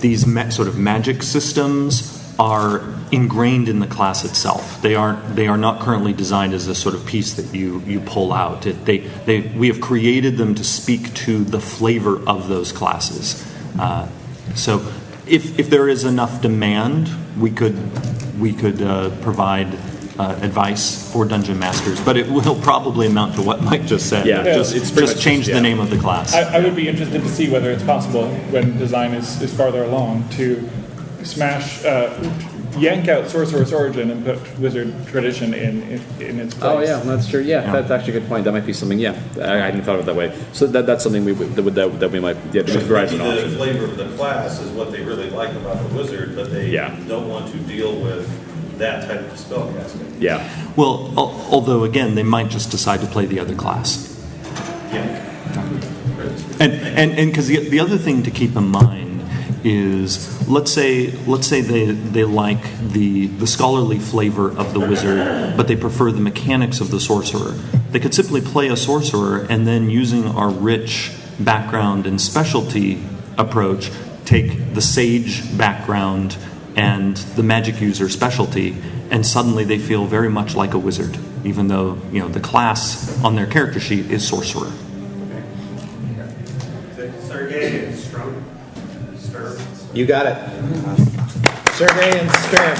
these ma- sort of magic systems are ingrained in the class itself. They aren't. They are not currently designed as a sort of piece that you you pull out. It, they they we have created them to speak to the flavor of those classes. Uh, so, if if there is enough demand, we could we could uh, provide. Uh, advice for dungeon masters, but it will probably amount to what Mike just said. Yeah, just, it's just change just- the name of the class. I, I would be interested to see whether it's possible when design is, is farther along to smash, uh, yank out Sorcerer's Origin and put Wizard Tradition in, in, in its place. Oh yeah, that's true. Yeah, that's actually a good point. That might be something. Yeah, I, I hadn't thought of it that way. So that, that's something we would that, would- that, that we might yeah we could provide as the flavor of the class is what they really like about the wizard, but they Yeah. don't want to deal with that type of spellcasting. Yeah. Well, al- although again, they might just decide to play the other class. Yeah. And and and because the, the other thing to keep in mind is let's say let's say they they like the the scholarly flavor of the wizard, but they prefer the mechanics of the sorcerer. They could simply play a sorcerer and then using our rich background and specialty approach, take the sage background and the magic user specialty, and suddenly they feel very much like a wizard, even though you know the class on their character sheet is sorcerer. You got it. Sergei and Sturm.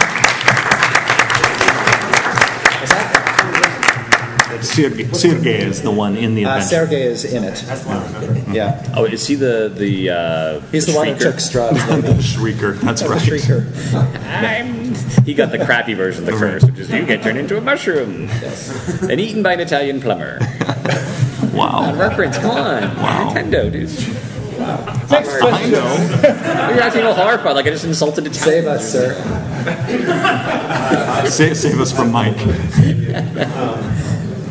Is that? Sergei, Sergei is the one in the Uh, adventure. Sergei is in it. That's what I remember. Yeah. Oh, is he the the? Uh, He's the one who shrieker? took Strahd's <laughs> the. Shrieker. That's The right. shrieker. I'm. He got the crappy version of the curse, which is you get turned into a mushroom and eaten by an Italian plumber. Wow. Reference, come on, Wow. Nintendo, dude. Next question. I <laughs> know. You're acting all horrified, like I just insulted Italian. Save us, sir. <laughs> Save, save us from Mike. <laughs>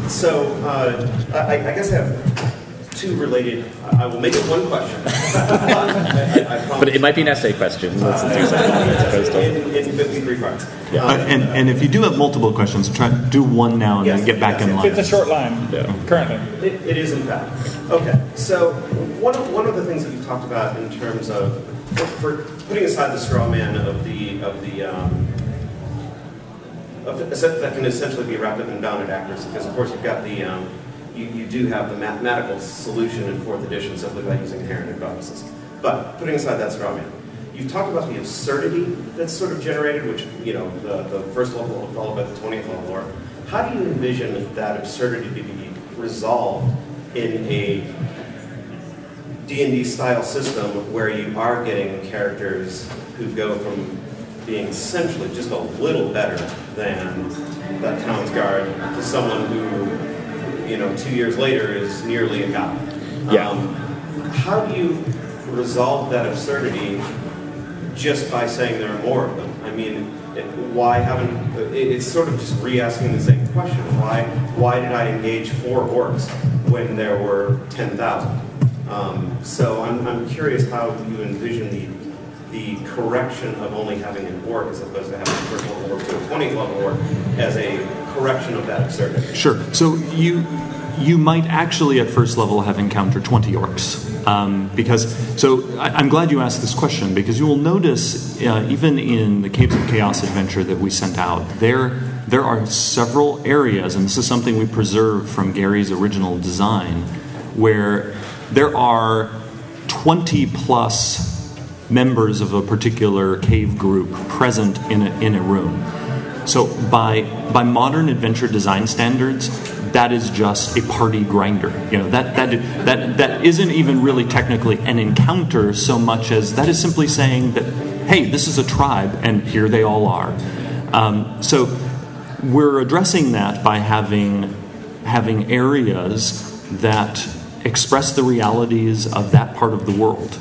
So, uh, I, I guess I have two related, I will make it one question. I- I- I. But it might be an essay question. Let's do something as opposed to- In, in 53 parts. Uh, and, and if you do have multiple questions, try to do one now and then get back yes, in line. It's a short line currently. It, it is in fact. Okay, so one of, one of the things that you talked about in terms of, for, for putting aside the straw man of the, of the, um, of the, that can essentially be wrapped up in bounded accuracy, because of course you've got the, um, you, you do have the mathematical solution in fourth edition simply by using inherent hypothesis. But putting aside that straw man, you've talked about the absurdity that's sort of generated, which, you know, the, the first level followed by the 20th level or How do you envision that absurdity to be resolved in a D&D style system where you are getting characters who go from being essentially just a little better than that town's guard to someone who, you know, two years later is nearly a god. Yeah. Um, how do you resolve that absurdity just by saying there are more of them? I mean, it, why haven't? It, it's sort of just re-asking the same question. Why? Why did I engage four orcs when there were ten thousand? Um, so I'm, I'm curious how you envision the the correction of only having an orc as opposed to having a level orc to a 20th level orc as a correction of that absurdity. Sure. So you you might actually at first level have encountered 20 orcs. Um, because so I, I'm glad you asked this question because you will notice uh, even in the Caves of Chaos adventure that we sent out there there are several areas and this is something we preserved from Gary's original design where there are 20 plus members of a particular cave group present in a, in a room. So by by modern adventure design standards, that is just a party grinder. You know that that that that isn't even really technically an encounter so much as that is simply saying that hey, this is a tribe and here they all are. Um, so we're addressing that by having having areas that express the realities of that part of the world.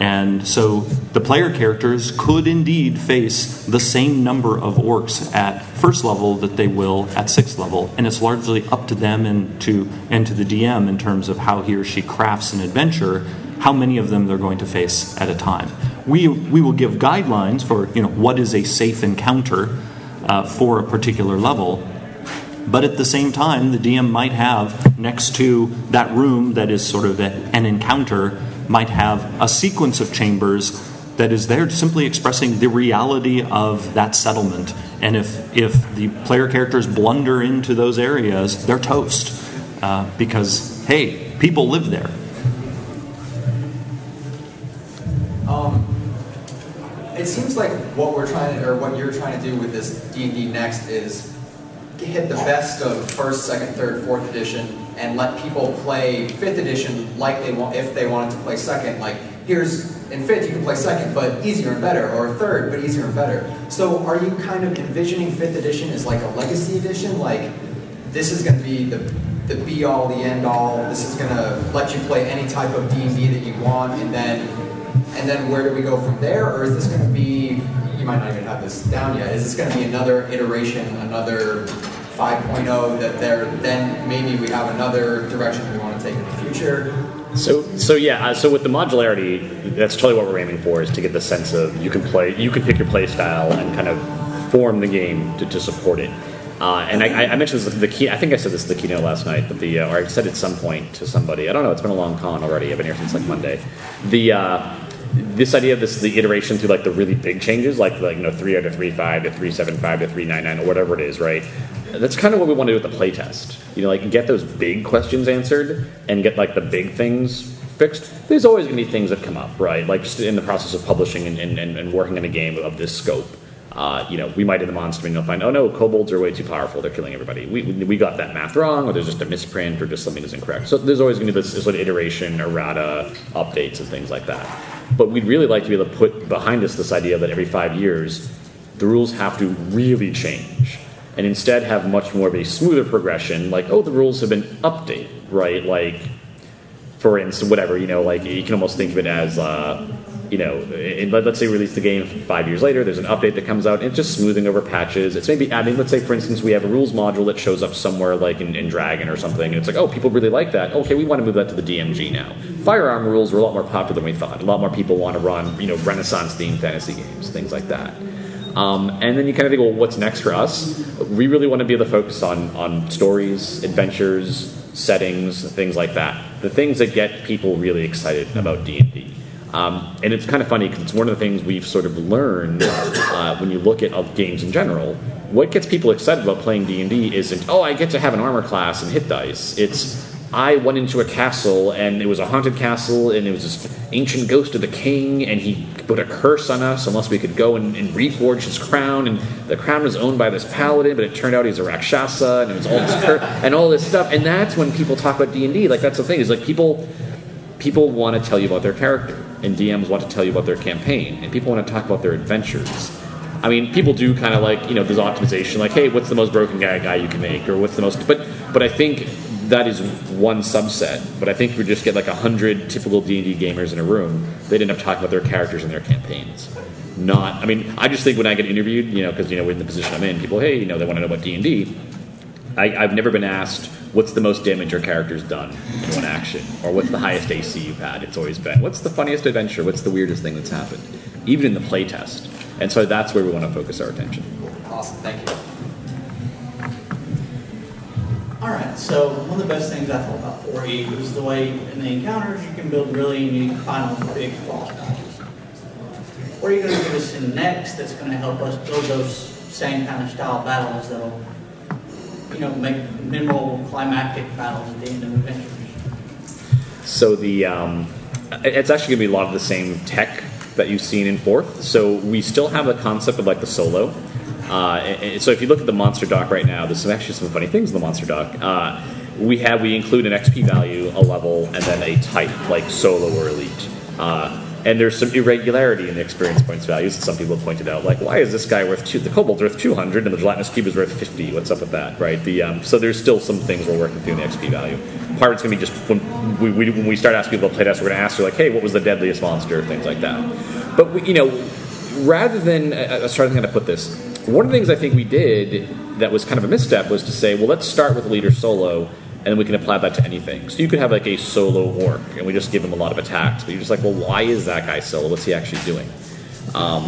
And so the player characters could indeed face the same number of orcs at first level that they will at sixth level, and it's largely up to them and to and to the DM in terms of how he or she crafts an adventure, how many of them they're going to face at a time. We we will give guidelines for you know what is a safe encounter uh, for a particular level, but at the same time, the DM might have next to that room that is sort of a, an encounter, might have a sequence of chambers that is there simply expressing the reality of that settlement. And if, if the player characters blunder into those areas, they're toast. Uh, because, hey, people live there. Um, it seems like what we're trying to, or what you're trying to do with this D&D Next is hit the best of first, second, third, fourth edition, and let people play fifth edition like they want, if they wanted to play second. Like here's in fifth you can play second, but easier and better, or third, but easier and better. So are you kind of envisioning fifth edition as like a legacy edition, like this is going to be the the be all, the end all. This is going to let you play any type of D and D that you want, and then and then where do we go from there? Or is this going to be, you might not even have this down yet, is this going to be another iteration, another 5.0 that there, then maybe we have another direction we want to take in the future? So, so yeah. Uh, so with the modularity, that's totally what we're aiming for is to get the sense of you can play, you can pick your play style and kind of form the game to, to support it. Uh, and I, I mentioned this, the key. I think I said this in the keynote last night, but the uh, or I said at some point to somebody. I don't know. It's been a long con already. I've been here since like Monday. The uh, this idea of this the iteration through like the really big changes, like like you know three out of three five to three seven five to three nine nine or whatever it is, right? That's kind of what we want to do with the playtest. You know, like get those big questions answered and get like the big things fixed. There's always going to be things that come up, right? Like just in the process of publishing and, and, and working on a game of this scope. Uh, you know, we might in the monster and you'll find, oh no, kobolds are way too powerful. They're killing everybody. We, we got that math wrong, or there's just a misprint, or just something is incorrect. So there's always going to be this, this sort of iteration, errata, updates, and things like that. But we'd really like to be able to put behind us this idea that every five years, the rules have to really change, and instead have much more of a smoother progression. Like, oh, the rules have been updated, right? Like, for instance, whatever you know, like you can almost think of it as. Uh, you know, in, let- let's say release the game five years later, there's an update that comes out, and it's just smoothing over patches. It's maybe adding, let's say, for instance, we have a rules module that shows up somewhere like in, in Dragon or something, and it's like, oh, people really like that. Okay, we want to move that to the DMG now. Firearm rules were a lot more popular than we thought. A lot more people want to run, you know, Renaissance themed fantasy games, things like that. Um, and then you kind of think, well, what's next for us? We really want to be able to focus on on stories, adventures, settings, things like that. The things that get people really excited about D and D. Um, and it's kind of funny because it's one of the things we've sort of learned uh, when you look at games in general. What gets people excited about playing D and D isn't oh I get to have an armor class and hit dice. It's I went into a castle and it was a haunted castle and it was this ancient ghost of the king and he put a curse on us unless we could go and, and reforge his crown and the crown was owned by this paladin but it turned out he's a rakshasa and it was all this cur- <laughs> and all this stuff and that's when people talk about D and D like that's the thing is like people people want to tell you about their character and DMs want to tell you about their campaign and people want to talk about their adventures. I mean, people do kind of like you know there's optimization like hey what's the most broken guy guy you can make or what's the most but but I think that is one subset. But I think if we just get like hundred typical D and D gamers in a room, they'd end up talking about their characters and their campaigns. Not, I mean, I just think when I get interviewed, you know, because you know we're in the position I'm in, people, hey, you know, they want to know about D&D. I, I've never been asked what's the most damage your character's done in one action, or what's the highest AC you've had. It's always been what's the funniest adventure, what's the weirdest thing that's happened, even in the playtest. And so that's where we want to focus our attention. Awesome, thank you. All right, so one of the best things I thought about 4E was the way in the encounters you can build really unique final big boss battles. What are you going to give us in next that's going to help us build those same kind of style battles that'll, you know, make memorable climactic battles at the end of adventures? So the um, it's actually going to be a lot of the same tech that you've seen in fourth. So we still have the concept of like the solo. Uh, and- and so if you look at the monster doc right now, there's some, actually some funny things in the monster doc. Uh, we have we include an XP value, a level, and then a type like solo or elite. Uh, and there's some irregularity in the experience points values. Some people have pointed out, like, why is this guy worth two? The kobold's worth 200, and the gelatinous cube is worth 50. What's up with that, right? The um, so there's still some things we're working through in the XP value. Part of it's going to be just when we, we, when we start asking people about playtests, we're going to ask you like, hey, what was the deadliest monster? Things like that. But we, you know, rather than I was trying to kind of put this, one of the things I think we did that was kind of a misstep was to say, well, let's start with leader solo, and then we can apply that to anything. So you could have like a solo orc, and we just give him a lot of attacks, but you're just like, well, why is that guy solo? What's he actually doing? Um,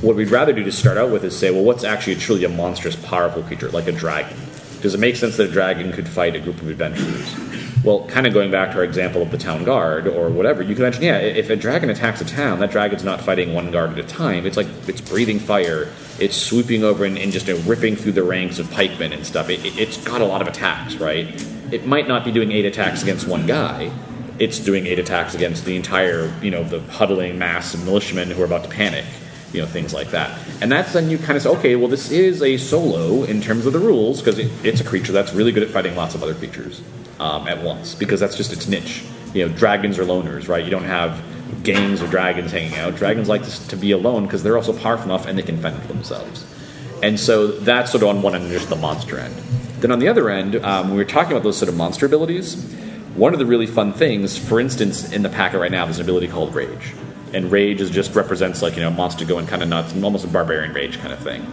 what we'd rather do to start out with is say, well, what's actually truly a monstrous, powerful creature, like a dragon? Does it make sense that a dragon could fight a group of adventurers? Well, kind of going back to our example of the town guard or whatever, you can imagine, yeah, if a dragon attacks a town, that dragon's not fighting one guard at a time. It's like it's breathing fire, it's swooping over and, and just you know, ripping through the ranks of pikemen and stuff. It, it, it's got a lot of attacks, right? It might not be doing eight attacks against one guy. It's doing eight attacks against the entire, you know, the huddling mass of militiamen who are about to panic you know things like that and that's then you kind of say okay well this is a solo in terms of the rules because it, it's a creature that's really good at fighting lots of other creatures um, at once because that's just its niche. You know dragons are loners right? You don't have gangs of dragons hanging out. Dragons like to, to be alone because they're also powerful enough and they can fend for themselves. And so that's sort of on one end just the monster end. Then on the other end um, when we were talking about those sort of monster abilities. One of the really fun things for instance in the packet right now there's an ability called rage. And rage is just represents like you know a monster going kind of nuts almost a barbarian rage kind of thing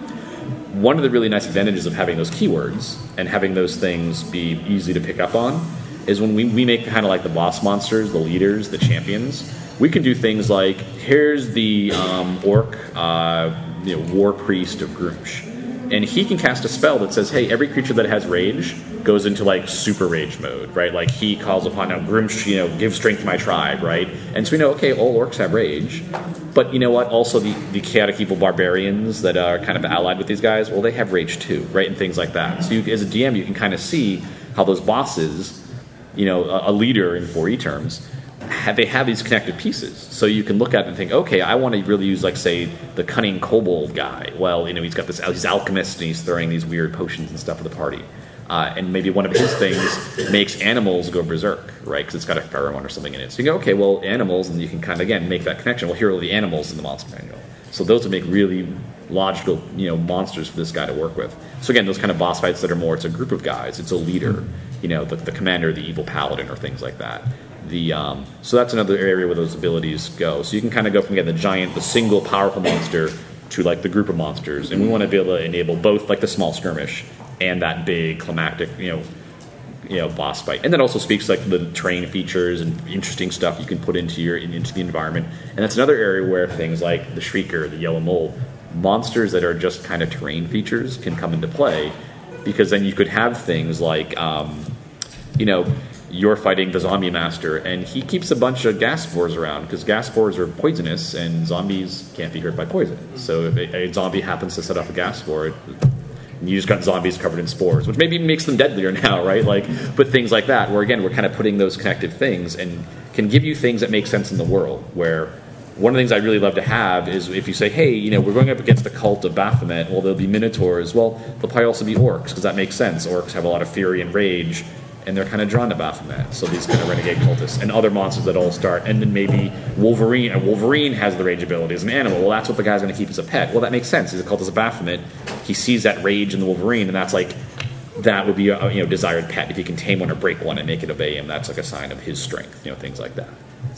one of the really nice advantages of having those keywords and having those things be easy to pick up on is when we, we make kind of like the boss monsters the leaders the champions we can do things like here's the um, orc uh, you know, war priest of Gruumsh and he can cast a spell that says, "Hey, every creature that has rage goes into like super rage mode, right? Like he calls upon now Gruumsh, you know, give strength to my tribe, right? And so we know, okay, all orcs have rage, but you know what? Also, the the chaotic evil barbarians that are kind of allied with these guys, well, they have rage too, right? And things like that. So you, as a DM, you can kind of see how those bosses, you know, a, a leader in 4e terms. They have these connected pieces, so you can look at it and think, okay, I want to really use, like, say, the cunning kobold guy. Well, you know, he's got this, he's alchemist, and he's throwing these weird potions and stuff at the party. Uh, and maybe one of his things makes animals go berserk, right? Because it's got a pheromone or something in it. So you go, okay, well, animals, and you can kind of again make that connection. Well, here are the animals in the monster manual. So those would make really logical, you know, monsters for this guy to work with. So again, those kind of boss fights that are more, it's a group of guys, it's a leader, you know, the, the commander, the evil paladin, or things like that. The um, so that's another area where those abilities go. So you can kind of go from getting the giant, the single powerful monster to like the group of monsters, and we want to be able to enable both like the small skirmish and that big climactic, you know, you know, boss fight. And that also speaks like the terrain features and interesting stuff you can put into your into the environment. And that's another area where things like the Shrieker, the Yellow Mold, monsters that are just kind of terrain features can come into play, because then you could have things like, um, you know. You're fighting the zombie master, and he keeps a bunch of gas spores around because gas spores are poisonous, and zombies can't be hurt by poison. So if a, a zombie happens to set off a gas spore, you just got zombies covered in spores, which maybe makes them deadlier <laughs> now, right? Like, but things like that, where again, we're kind of putting those connected things and can give you things that make sense in the world. Where one of the things I really love to have is if you say, hey, you know, we're going up against the cult of Baphomet, well, there'll be minotaurs. Well, there'll probably also be orcs, because that makes sense. Orcs have a lot of fury and rage, and they're kind of drawn to Baphomet. So these kind of renegade cultists and other monsters that all start. And then maybe Wolverine, and Wolverine has the rage ability as an animal. Well, that's what the guy's going to keep as a pet. Well, that makes sense. He's a cultist of Baphomet. He sees that rage in the Wolverine, and that's like, that would be a you know desired pet. If he can tame one or break one and make it obey him, that's like a sign of his strength. You know things like that.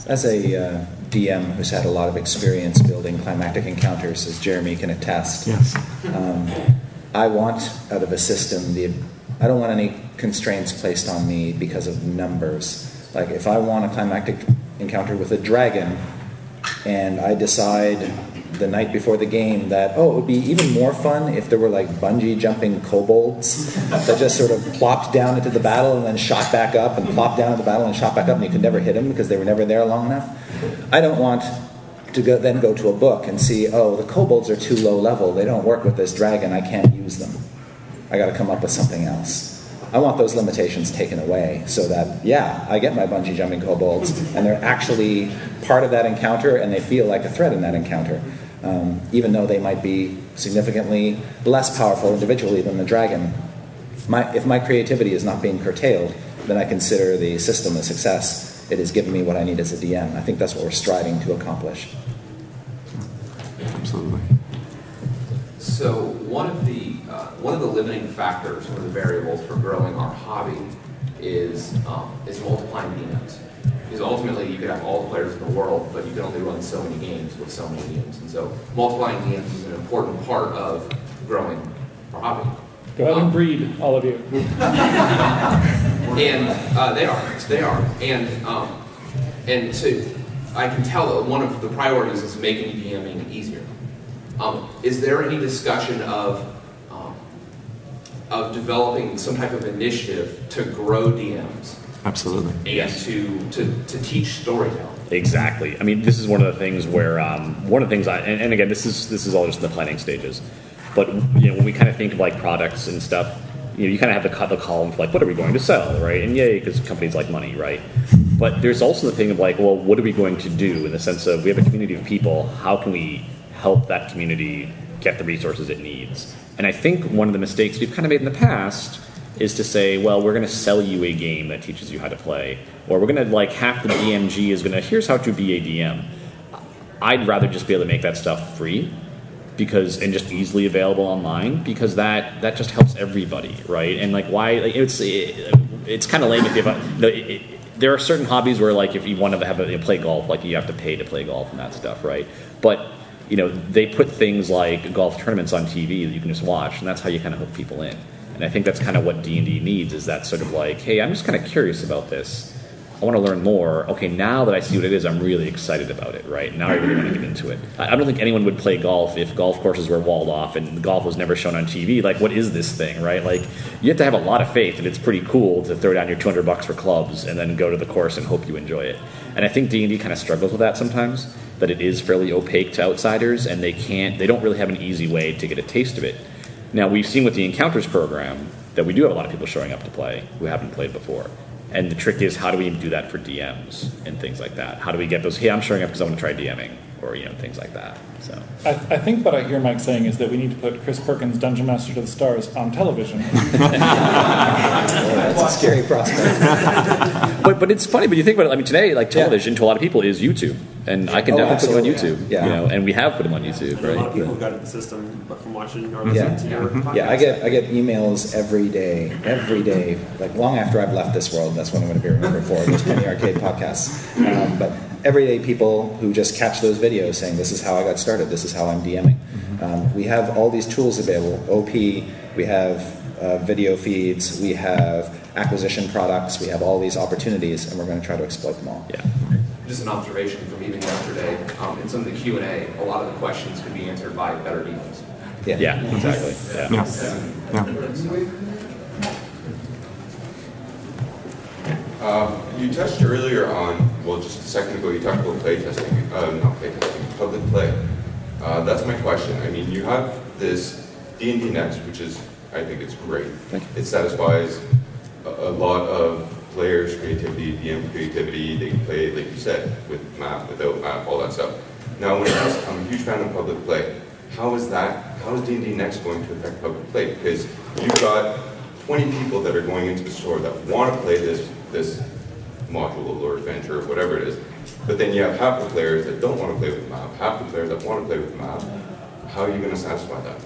As a uh, DM who's had a lot of experience building climactic encounters, as Jeremy can attest, Yes. um, I want out of a system the I don't want any constraints placed on me because of numbers. Like if I want a climactic encounter with a dragon, and I decide the night before the game that oh it would be even more fun if there were like bungee jumping kobolds that just sort of plopped down into the battle and then shot back up and plopped down into the battle and shot back up and you could never hit them because they were never there long enough. I don't want to go, then go to a book and see oh the kobolds are too low level they don't work with this dragon I can't use them. I got to come up with something else. I want those limitations taken away so that, yeah, I get my bungee jumping kobolds, and they're actually part of that encounter and they feel like a threat in that encounter, um, even though they might be significantly less powerful individually than the dragon. My, if my creativity is not being curtailed, then I consider the system a success. It has given me what I need as a DM. I think that's what we're striving to accomplish. Absolutely. So one of the uh, one of the limiting factors or the variables for growing our hobby is um, is multiplying DMs. Because ultimately, you could have all the players in the world, but you can only run so many games with so many DMs. And so, multiplying DMs is an important part of growing our hobby. Go ahead and breed, all of you. <laughs> and uh, they are, they are, and um, and so I can tell that one of the priorities is making DMing easier. Um, is there any discussion of um, of developing some type of initiative to grow DMs Absolutely. and to, to to teach storytelling? Exactly. I mean, this is one of the things where um, one of the things I and, and again, this is this is all just in the planning stages. But you know, when we kind of think of like products and stuff, you know, you kind of have the, co- the column for like, what are we going to sell, right? And yay, because companies like money, right? But there's also the thing of like, well, what are we going to do in the sense of we have a community of people. How can we help that community get the resources it needs? And I think one of the mistakes we've kind of made in the past is to say, well, we're going to sell you a game that teaches you how to play, or we're going to like half the DMG is going to here's how to be a DM. I'd rather just be able to make that stuff free because and just easily available online because that that just helps everybody, right? And like why like, it's it, it's kind of lame if you have a, it, it, there are certain hobbies where like if you want to have a, play golf, like you have to pay to play golf and that stuff, right? But you know they put things like golf tournaments on TV that you can just watch, and that's how you kind of hook people in. And I think that's kind of what D and D needs is that sort of like, hey, I'm just kind of curious about this. I want to learn more. Okay, now that I see what it is, I'm really excited about it, right? Now I really want to get into it. I don't think anyone would play golf if golf courses were walled off and golf was never shown on TV. Like, what is this thing, right? Like, you have to have a lot of faith that it's pretty cool to throw down your 200 bucks for clubs and then go to the course and hope you enjoy it. And I think D&D kind of struggles with that sometimes, that it is fairly opaque to outsiders and they can't, they don't really have an easy way to get a taste of it. Now, we've seen with the Encounters program that we do have a lot of people showing up to play who haven't played before. And the trick is, how do we do that for DMs and things like that? How do we get those? Hey, I'm showing up because I want to try DMing. or you know things like that. So I, I think what I hear Mike saying is that we need to put Chris Perkins' Dungeon Master to the Stars on television. <laughs> that's a scary prospect. <laughs> but but it's funny. But you think about it. I mean, today, like television to a lot of people is YouTube, and I can Oh, definitely put him on. YouTube. Yeah. You know, and we have put him on YouTube, There are a lot right? of people who got at the system from watching or Yeah, listening to podcast. yeah. I get I get emails every day, every day, like long after I've left this world. That's what I'm going to be remembered for those Penny Arcade podcasts. Um, but everyday people who just catch those videos saying, "This is how I got started. This is how I'm DMing." Um, we have all these tools available. OP. We have uh, video feeds. We have acquisition products. We have all these opportunities, and we're going to try to exploit them all. Yeah. Just an observation from even yesterday, um, in some of the Q and A, a lot of the questions could be answered by better demons. Yeah. Yeah, exactly. Yeah. Yeah. Um, you touched earlier on, well, just a second ago, you talked about playtesting, uh, not playtesting, public play. Uh, that's my question. I mean, you have this D&D Next, which is, I think it's great. It satisfies a, a lot of players' creativity, DM creativity. They can play, like you said, with map, without map, all that stuff. Now, when it comes, I'm a huge fan of public play. How is that, how is D&D Next going to affect public play? Because you've got 20 people that are going into the store that want to play this, this module or adventure or whatever it is, but then you have half the players that don't want to play with map, half the players that want to play with map. How are you going to satisfy that?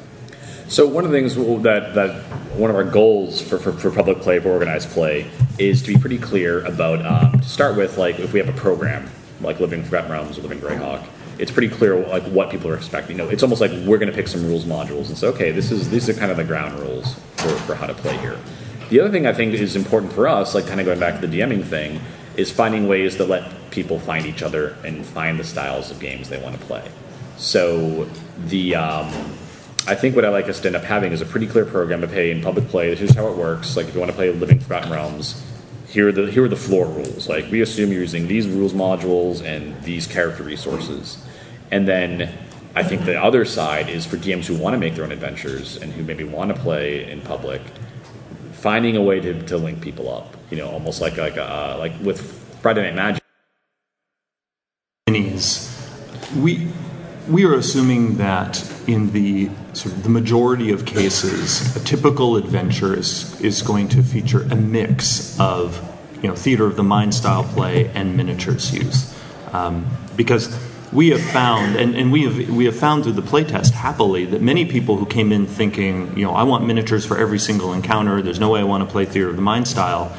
So one of the things that, that one of our goals for, for, for public play, for organized play, is to be pretty clear about, um, to start with, like if we have a program, like Living Forgotten Realms or Living Greyhawk, it's pretty clear like what people are expecting. You know, it's almost like we're going to pick some rules modules and say, okay, this is these are kind of the ground rules for, for how to play here. The other thing I think is important for us, like kind of going back to the DMing thing, is finding ways that let people find each other and find the styles of games they want to play. So the um, I think what I like us to end up having is a pretty clear program of hey, in public play, this is how it works. Like if you want to play Living Forgotten Realms, here are the here are the floor rules. Like we assume you're using these rules modules and these character resources, and then I think the other side is for DMs who want to make their own adventures and who maybe want to play in public, finding a way to, to link people up. You know, almost like like uh, like with Friday Night Magic. we we are assuming that in the sort of the majority of cases, a typical adventure is is going to feature a mix of you know theater of the mind style play and miniatures use, um, because we have found and, and we have we have found through the playtest happily that many people who came in thinking you know I want miniatures for every single encounter. There's no way I want to play theater of the mind style.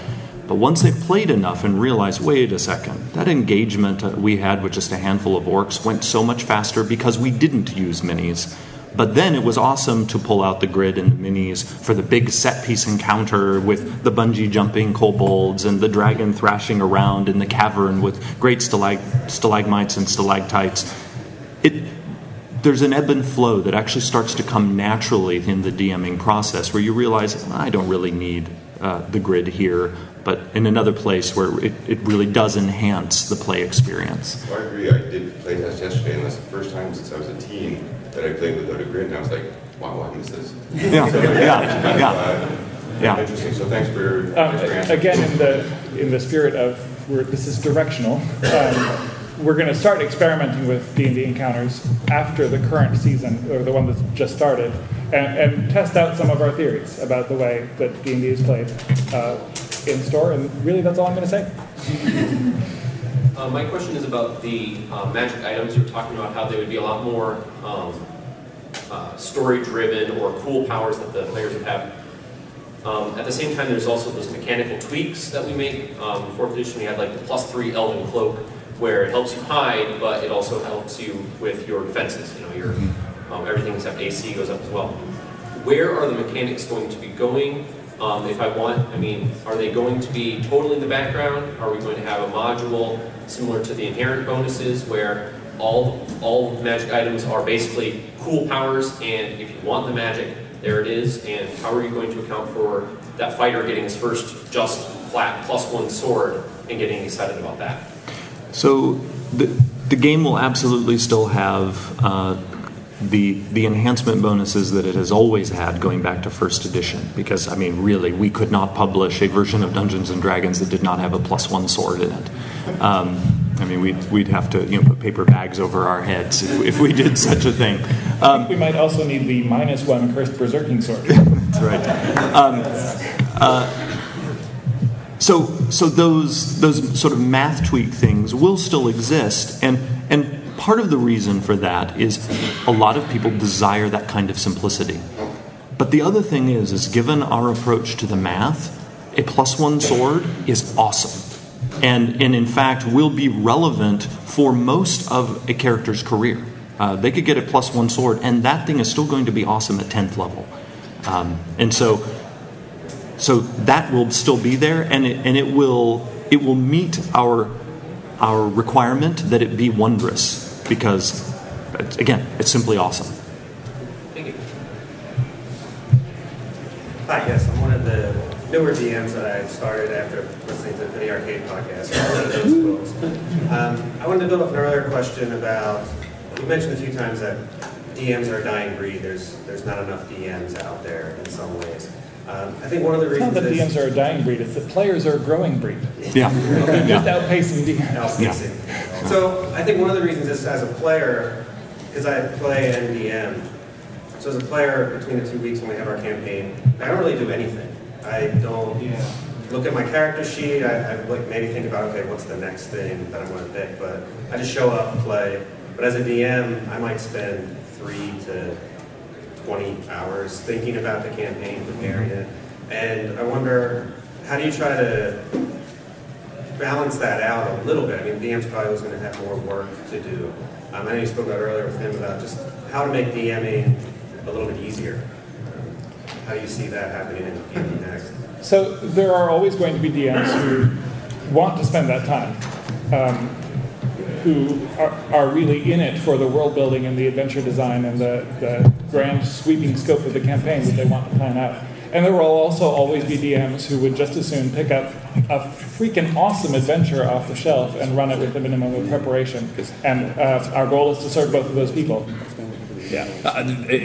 But once they've played enough and realized, wait a second, that engagement we had with just a handful of orcs went so much faster because we didn't use minis. But then it was awesome to pull out the grid and the minis for the big set piece encounter with the bungee jumping kobolds and the dragon thrashing around in the cavern with great stalag- stalagmites and stalactites. It, there's an ebb and flow that actually starts to come naturally in the DMing process where you realize, I don't really need uh, the grid here, but in another place where it, it really does enhance the play experience. I agree. I did playtest yesterday, and that's the first time since I was a teen that I played without a grid, and I was like, wow, I missed this. Yeah, So, yeah, yeah. <laughs> uh, Yeah. Interesting. So thanks for, Um, thanks for again, in the in the spirit of we're, this is directional, um, we're going to start experimenting with D and D encounters after the current season or the one that's just started, and, and test out some of our theories about the way that D and D is played uh, in store. And really, that's all I'm going to say. <laughs> Uh, my question is about the uh, magic items. You were talking about how they would be a lot more um, uh, story-driven or cool powers that the players would have. Um, at the same time, there's also those mechanical tweaks that we make. Um, fourth edition, we had like the plus three Elven Cloak, where it helps you hide, but it also helps you with your defenses. You know, your um, everything except AC goes up as well. Where are the mechanics going to be going? Um, if I want, I mean, are they going to be totally in the background? Are we going to have a module similar to the inherent bonuses where all all magic items are basically cool powers, and if you want the magic, there it is. And how are you going to account for that fighter getting his first just flat plus one sword and getting excited about that? So the, the game will absolutely still have uh, the the enhancement bonuses that it has always had going back to first edition. Because I mean, really, we could not publish a version of Dungeons and Dragons that did not have a plus one sword in it. Um, I mean, we'd, we'd have to you know put paper bags over our heads if, if we did such a thing. Think we might also need the minus one cursed berserking sword. <laughs> That's right. Um, uh, so, so those those sort of math tweak things will still exist, and and part of the reason for that is a lot of people desire that kind of simplicity. But the other thing is, is given our approach to the math, a plus one sword is awesome. And, and in fact, will be relevant for most of a character's career. Uh, they could get a plus one sword, and that thing is still going to be awesome at 10th level. Um, and so, so that will still be there, and it, and it will it will meet our our requirement that it be wondrous because, again, it's simply awesome. Thank you. Hi, yes, I'm one of the newer DMs that I started after listening to the Arcade podcast. I'm one of those folks. Um, I wanted to build off an earlier question about, you mentioned a few times that DMs are a dying breed. There's, there's not enough DMs out there in some ways. Um, I think one of the It's not reasons that is... DMs are a dying breed, it's that players are a growing breed. Yeah. They're just outpacing DMs. Outpacing. So I think one of the reasons is as a player, because I play NDM, so as a player between the two weeks when we have our campaign, I don't really do anything. I don't look at my character sheet. I, I like maybe think about okay, what's the next thing that I'm going to pick. But I just show up, play. But as a DM, I might spend three to 20 hours thinking about the campaign, preparing it. And I wonder, how do you try to balance that out a little bit? I mean, DM's probably always going to have more work to do. Um, I know you spoke about earlier with him about just how to make DMing a little bit easier. Um, How do you see that happening in D&D next? So there are always going to be DMs who want to spend that time, um, who are, are really in it for the world building and the adventure design and the, the grand sweeping scope of the campaign that they want to plan out. And there will also always be DMs who would just as soon pick up a freaking awesome adventure off the shelf and run it with the minimum of preparation. And uh, our goal is to serve both of those people. Yeah. Uh,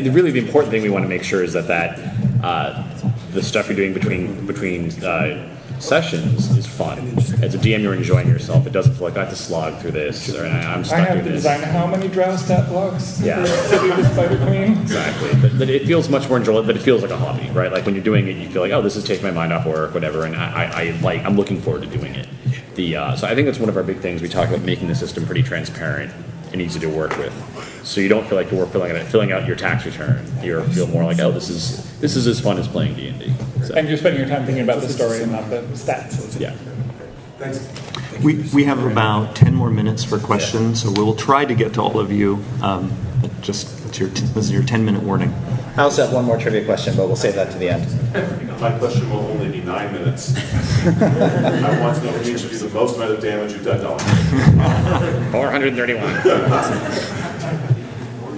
really, the important thing we want to make sure is that that uh, the stuff you're doing between between uh, sessions is fun. As a DM, you're enjoying yourself. It doesn't feel like I have to slog through this or I- I'm I have to this. design how many drow stat blocks Yeah. the Spider Queen? Exactly. But, but it feels much more enjoyable. But it feels like a hobby, right? Like when you're doing it, you feel like, oh, this is taking my mind off work, whatever. And I, I, I like, I'm looking forward to doing it. The uh, so I think that's one of our big things. We talk about making the system pretty transparent and easy to work with, so you don't feel like you're filling out filling out your tax return. You feel more like, oh, this is this is as fun as playing D and D. And you're spending your time thinking about the story and not the stats. Yeah. Thanks. We, we have about 10 more minutes for questions, so we'll try to get to all of you. Um, just, it's your, this is your 10 minute warning. I also have one more trivia question, but we'll save that to the end. <laughs> My question will only be nine minutes. <laughs> I want to know from each of you the most amount of damage you've done to Ellen. <laughs> 431.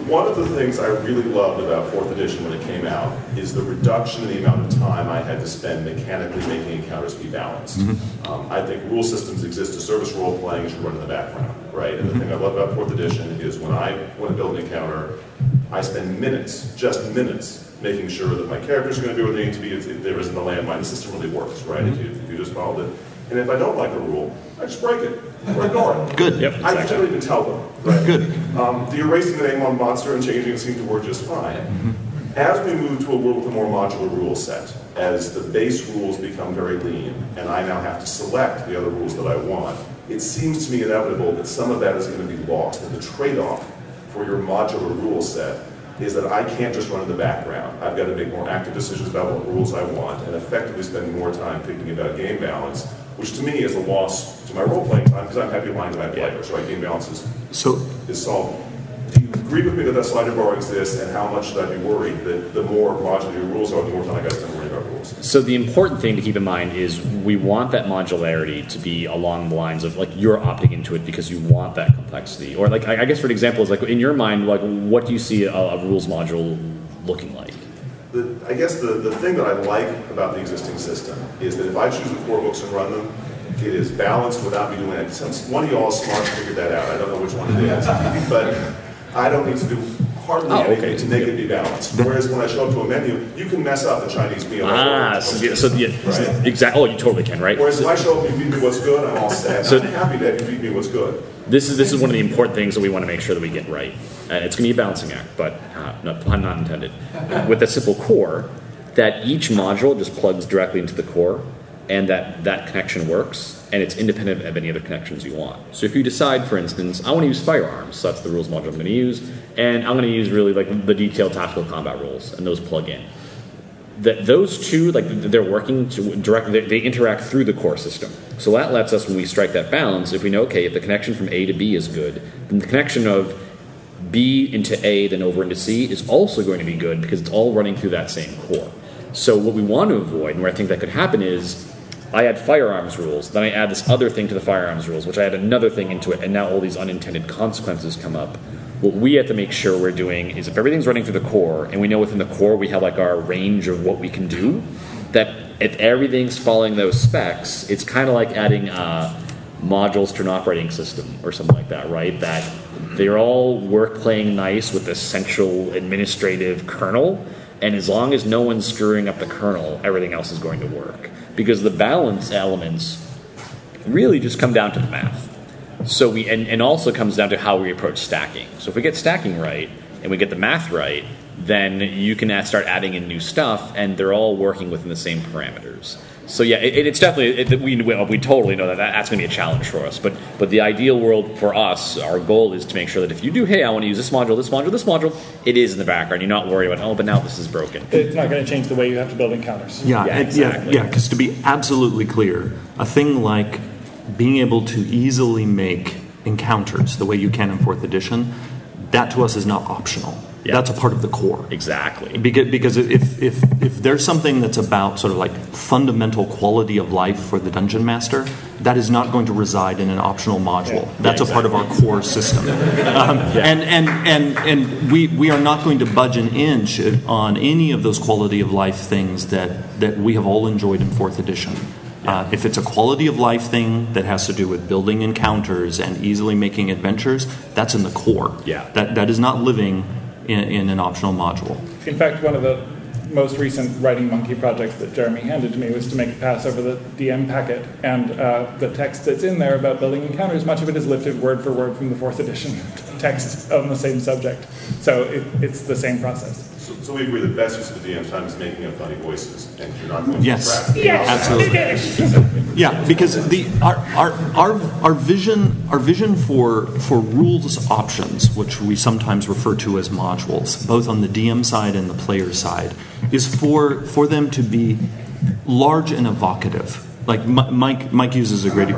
One of the things I really loved about fourth edition when it came out is the reduction in the amount of time I had to spend mechanically making encounters be balanced. Um, I think rule systems exist to service role playing and should run in the background, right? And the thing I love about fourth edition is when I want to build an encounter, I spend minutes, just minutes, making sure that my characters are going to do what they need to be. If if there isn't a landmine, the system really works, right? If, you, if you just follow it. And if I don't like a rule, I just break it or ignore it. Good. Yep. I generally even tell them. Right? Good. Um, the erasing the name on monster and changing it seemed to work just fine. As we move to a world with a more modular rule set, as the base rules become very lean, and I now have to select the other rules that I want, it seems to me inevitable that some of that is going to be lost. And the trade-off for your modular rule set is that I can't just run in the background. I've got to make more active decisions about what rules I want and effectively spend more time thinking about game balance, which to me is a loss to my role-playing time because I'm happy aligned to my players, right? Game balance is, So, is solved. Do you agree with me that that slider bar exists and how much should I be worried that the more modular your rules are, the more time I got to spend worrying about rules? So the important thing to keep in mind is we want that modularity to be along the lines of like you're opting into it because you want that complexity, or like I guess for an example is like in your mind, like what do you see a, a rules module looking like? The, I guess the, the thing that I like about the existing system is that if I choose the core books and run them, it is balanced without me doing that. Since one of y'all smart figured that out, I don't know which one it is, but I don't need to do hardly Oh, anything okay. to make it be balanced. Whereas when I show up to a menu, you can mess up a Chinese meal. Ah, so, yeah, so yeah, Right. exactly. Oh, you totally can, right? Whereas if I show up you feed me what's good, I'm all set. So- I'm happy that you feed me what's good. This is this is one of the important things that we want to make sure that we get right. And it's going to be a balancing act, but uh, no pun not intended. With a simple core, that each module just plugs directly into the core, and that that connection works, and it's independent of any other connections you want. So if you decide, for instance, I want to use firearms, so that's the rules module I'm going to use, and I'm going to use really like the detailed tactical combat rules, and those plug in. That those two, like they're working to direct, they, they interact through the core system. So that lets us, when we strike that balance, if we know, okay, if the connection from A to B is good, then the connection of B into A, then over into C is also going to be good because it's all running through that same core. So what we want to avoid, and where I think that could happen is, I add firearms rules, then I add this other thing to the firearms rules, which I add another thing into it, and now all these unintended consequences come up. What we have to make sure we're doing is if everything's running through the core, and we know within the core we have like our range of what we can do, that if everything's following those specs, it's kind of like adding uh, modules to an operating system or something like that, right? That they're all work playing nice with the central administrative kernel, and as long as no one's screwing up the kernel, everything else is going to work. Because the balance elements really just come down to the math. So we and, and also comes down to how we approach stacking. So if we get stacking right and we get the math right, then you can add- start adding in new stuff, and they're all working within the same parameters. So yeah, it, it's definitely it, we we we totally know that that's going to be a challenge for us. But but the ideal world for us, our goal is to make sure that if you do, hey, I want to use this module, this module, this module, it is in the background. You're not worried about oh, but now this is broken. It's not going to change the way you have to build encounters. Yeah, Yeah, and- exactly. yeah, because to be absolutely clear, a thing like being able to easily make encounters the way you can in fourth edition, that to us is not optional. That's a part of the core. Exactly. Because, because if, if, if there's something that's about sort of like fundamental quality of life for the dungeon master, that is not going to reside in an optional module. Yeah. That's Yeah, a part of our core system. <laughs> Um, and, and, and, and we, we are not going to budge an inch on any of those quality of life things that, that we have all enjoyed in fourth edition. Uh, if it's a quality of life thing that has to do with building encounters and easily making adventures, that's in the core. Yeah. That, that is not living in, in an optional module. In fact, one of the most recent Writing Monkey projects that Jeremy handed to me was to make a pass over the DM packet, and uh, the text that's in there about building encounters, much of it is lifted word for word from the fourth edition <laughs> text on the same subject. So it, it's the same process. So, so we agree the best use of the DM's time is making up funny voices, and you're not going to Yes. distract. Yes, absolutely. Yeah, because the our, our, our, our vision our vision for for rules options, which we sometimes refer to as modules, both on the DM side and the player side, is for for them to be large and evocative. Like Mi- Mike Mike uses a great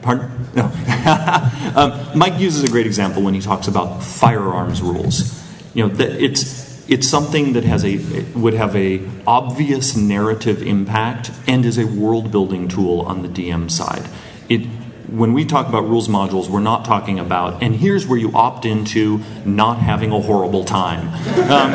pardon no <laughs> um, Mike uses a great example when he talks about firearms rules. You know that it's it's something that has a would have a obvious narrative impact and is a world building tool on the DM side. It when we talk about rules modules, we're not talking about and here's where you opt into not having a horrible time. Um,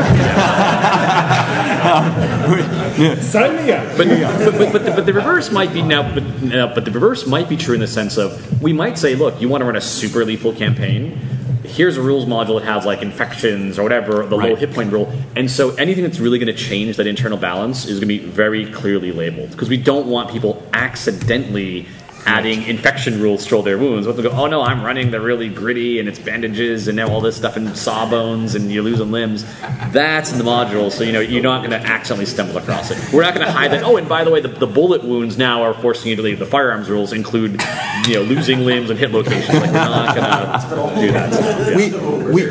Sign me up. But, but, but, but, the, but the reverse might be now, but, uh, but the reverse might be true in the sense of we might say, look, you want to run a super lethal campaign. Here's a rules module that has like infections or whatever, the low hit point rule. And so anything that's really going to change that internal balance is going to be very clearly labeled because we don't want people accidentally adding infection rules to their wounds. What they go, oh no, I'm running the really gritty and it's bandages and now all this stuff and sawbones and you're losing limbs. That's in the module, so you know you're not going to accidentally stumble across it. We're not going to hide that. Oh, and by the way, the, the bullet wounds now are forcing you to leave. The firearms rules include, you know, losing limbs and hit locations. Like we're not going to do that. Yeah. we,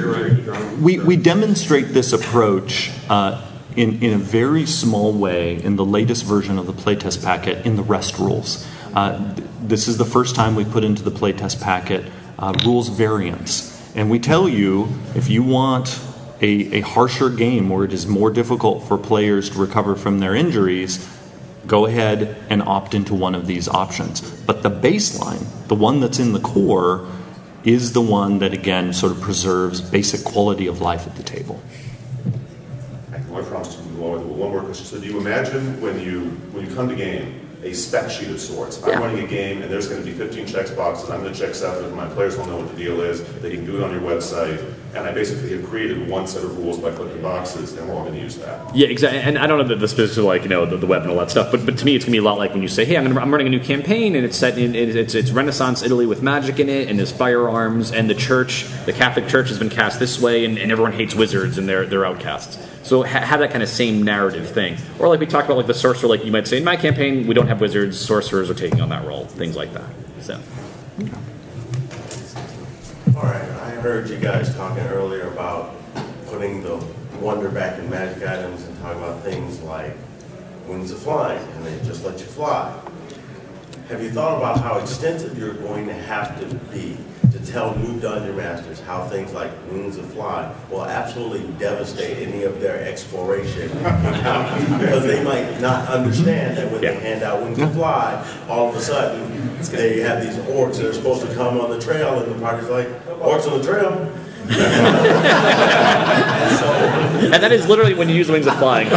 we, we, we demonstrate this approach uh, in, in a very small way in the latest version of the playtest packet in the REST rules. Uh, th- this is the first time we put into the playtest packet uh, rules variants. And we tell you if you want a, a harsher game where it is more difficult for players to recover from their injuries, go ahead and opt into one of these options. But the baseline, the one that's in the core, is the one that again sort of preserves basic quality of life at the table. I promise to one more question. So do you imagine when you, when you come to game, a spec sheet of sorts? I'm running a game and there's going to be 15 checks boxes, I'm going to check stuff, and my players will know what the deal is, they can do it on your website. and I basically have created one set of rules by clicking boxes, and we're all going to use that. Yeah, exactly. And I don't know the, the specifics of like you know the, the web and all that stuff, but but to me it's gonna be a lot like when you say, hey, I'm, gonna, I'm running a new campaign and it's set in it's it's Renaissance Italy with magic in it and there's firearms and the church, the Catholic Church has been cast this way and, and everyone hates wizards and they're they're outcasts. So ha- have that kind of same narrative thing, or like we talked about like the sorcerer, like you might say in my campaign we don't have wizards, sorcerers are taking on that role, things like that. So. All right, I heard you guys talking earlier about putting the wonder back in magic items and talking about things like wings of flying, and they just let you fly. Have you thought about how extensive you're going to have to be to tell new dungeon masters how things like wings of fly will absolutely devastate any of their exploration <laughs> because they might not understand that when they hand out wings of fly, all of a sudden they have these orcs that are supposed to come on the trail, and the party's like, orcs on the trail. <laughs> And that is literally when you use the wings of flying. <laughs> so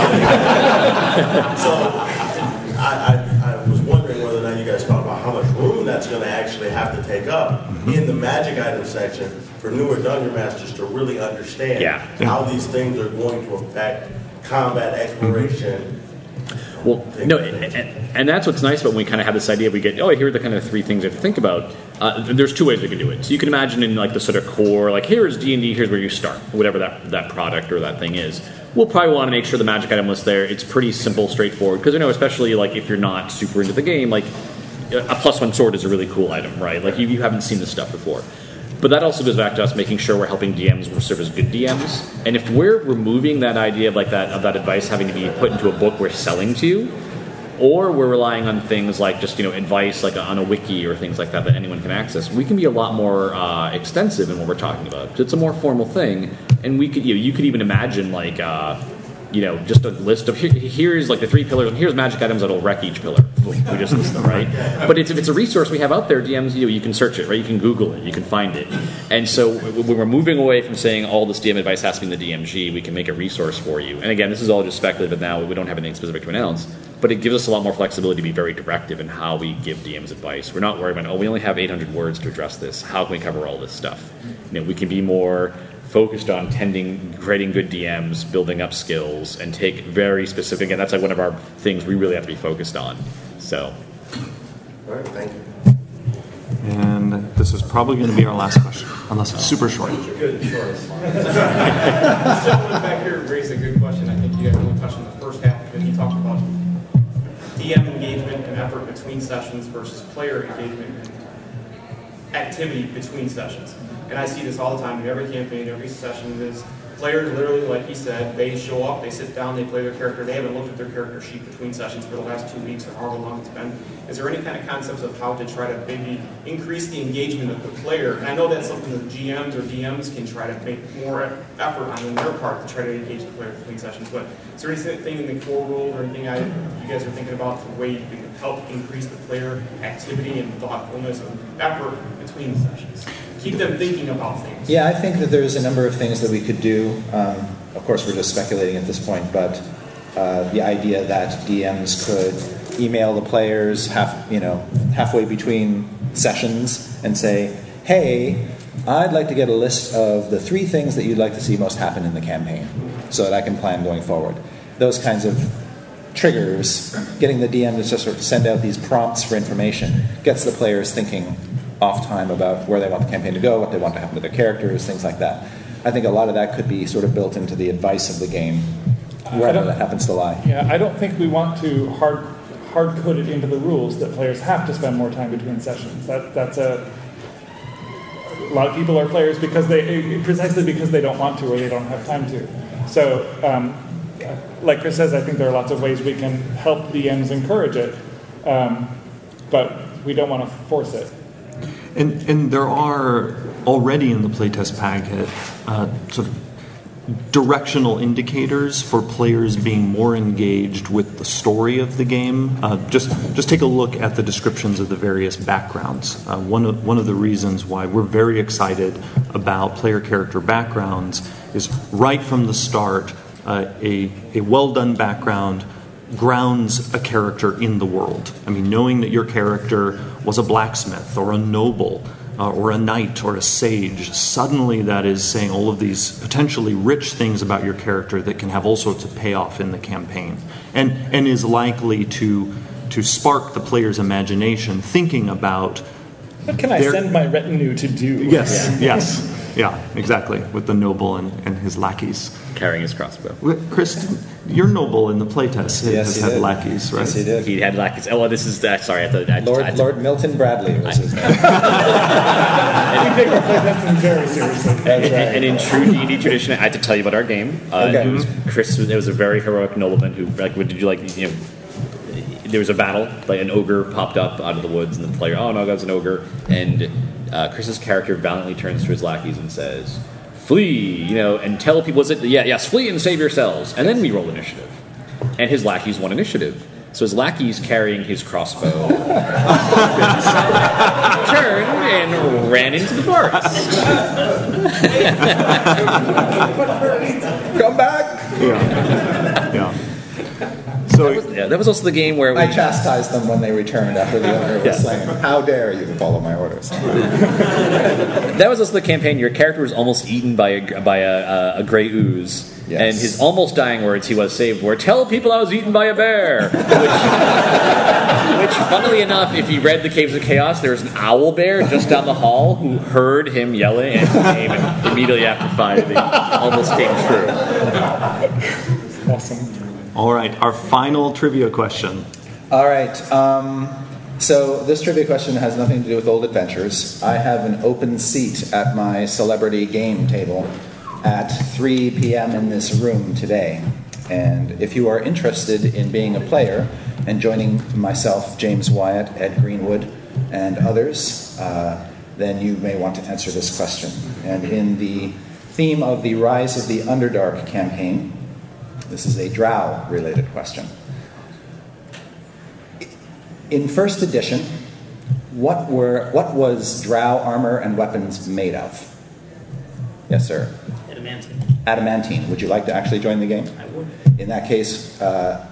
I, I, I was wondering whether or not you guys thought about how much room that's going to actually have to take up in the magic item section for newer dungeon masters to really understand Yeah. how these things are going to affect combat exploration. Well, no, and, and that's what's nice about when we kind of have this idea. We get, oh, here are the kind of three things you have to think about. Uh, there's two ways we can do it. So you can imagine in like the sort of core, like here is D and D. Here's where you start, whatever that that product or that thing is. We'll probably want to make sure the magic item list there. It's pretty simple, straightforward. Because you know, especially like if you're not super into the game, like a plus one sword is a really cool item, right? Like you, you haven't seen this stuff before. But that also goes back to us making sure we're helping DMs serve as good DMs. And if we're removing that idea of like that of that advice having to be put into a book we're selling to you, or we're relying on things like just you know advice like on a wiki or things like that that anyone can access, we can be a lot more uh, extensive in what we're talking about. It's a more formal thing, and we could you, know, you could even imagine like. Uh, you know, just a list of here's like the three pillars, and here's magic items that'll wreck each pillar. We just list them, right? But it's, if it's a resource we have out there, DMs, you you can search it, right? You can Google it, you can find it. And so when we're moving away from saying all this DM advice has to be in the DMG, we can make a resource for you. And again, this is all just speculative now. We don't have anything specific to announce, but it gives us a lot more flexibility to be very directive in how we give DMs advice. We're not worried about, oh, we only have 800 words to address this. How can we cover all this stuff? You know, we can be more focused on tending, creating good DMs, building up skills, and take very specific. And that's like one of our things we really have to be focused on. So, All right, thank you. And this is probably going to be our last question, unless it's super short. Good choice. <laughs> this gentleman back here raised a good question. I think you guys only touched on the first half of it. He talked about DM engagement and effort between sessions versus player engagement and activity between sessions. And I see this all the time in every campaign, every session is players literally, like he said, they show up, they sit down, they play their character. They haven't looked at their character sheet between sessions for the last two weeks or however long it's been. Is there any kind of concepts of how to try to maybe increase the engagement of the player? And I know that's something that GMs or DMs can try to make more effort on in their part to try to engage the player between sessions. But is there anything in the core rule or anything I, you guys are thinking about the way you can help increase the player activity and thoughtfulness and effort between sessions? Keep them thinking about things. Yeah, I think that there's a number of things that we could do. Um, of course, we're just speculating at this point, but uh, the idea that DMs could email the players half, you know, halfway between sessions and say, "Hey, I'd like to get a list of the three things that you'd like to see most happen in the campaign, so that I can plan going forward." Those kinds of triggers, getting the DM to just sort of send out these prompts for information, gets the players thinking off time about where they want the campaign to go, what they want to happen to their characters, things like that. I think a lot of that could be sort of built into the advice of the game, wherever that happens to lie. Yeah, I don't think we want to hard hard code it into the rules that players have to spend more time between sessions. That that's a a lot of people are players because they precisely because they don't want to or they don't have time to. So, um, like Chris says, I think there are lots of ways we can help DMs encourage it, um, but we don't want to force it. And, there are already in the playtest packet uh, sort of directional indicators for players being more engaged with the story of the game. Uh, just just take a look at the descriptions of the various backgrounds. Uh, one of one of the reasons why we're very excited about player character backgrounds is right from the start uh, a a well done background grounds a character in the world. I mean, knowing that your character was a blacksmith or a noble uh, or a knight or a sage, suddenly that is saying all of these potentially rich things about your character that can have all sorts of payoff in the campaign, and and is likely to to spark the player's imagination, thinking about. What can I their- send my retinue to do? Yes, yes, yeah, exactly. With the noble and, and his lackeys carrying his crossbow. Chris, your noble in the playtest Yes, has he had did. lackeys, right? Yes, he did. He had lackeys. Oh, well, this is uh, sorry. I thought I, Lord, I, Lord Milton Bradley was his name. We take our playtesting very seriously. and, and in true D&D tradition, I had to tell you about our game. Uh, Okay. It was Chris. It was a very heroic nobleman who, like, what did you like? You know, there was a battle. Like an ogre popped up out of the woods, and the player, oh no, that's an ogre. And uh, Chris's character valiantly turns to his lackeys and says, "Flee!" You know, and tell people, "Was it? Yeah, yes, flee and save yourselves." And then we roll initiative, and his lackeys won initiative. So his lackeys carrying his crossbow <laughs> turned and ran into the forest. <laughs> Come back! Yeah. yeah. So yeah, that was also the game where we, I chastised them when they returned after the owner was Yeah. slain. How dare you follow my orders? <laughs> that was also the campaign. Your character was almost eaten by a by a, a, a gray ooze, and his almost dying words he was saved were "Tell people I was eaten by a bear." <laughs> Which, which, funnily enough, if you read the Caves of Chaos, there was an owl bear just down the hall who heard him yelling and came and immediately after five, it almost came true. Awesome. All right, our final trivia question. All right. Um, so this trivia question has nothing to do with old adventures. I have an open seat at my celebrity game table at 3 p.m. in this room today. And if you are interested in being a player and joining myself, James Wyatt, Ed Greenwood, and others, uh, then you may want to answer this question. And in the theme of the Rise of the Underdark campaign, this is a drow related question. In first edition, what were what was drow armor and weapons made of? Yes, sir. Adamantine. Adamantine. Would you like to actually join the game? I would. In that case, uh,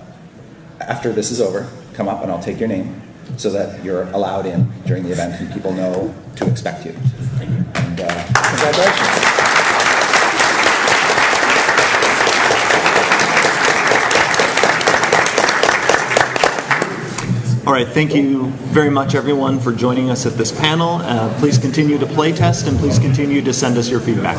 after this is over, come up and I'll take your name so that you're allowed in during the event and people know to expect you. Thank you. And uh, congratulations. All right, thank you very much, everyone, for joining us at this panel. Uh, please continue to play test and please continue to send us your feedback.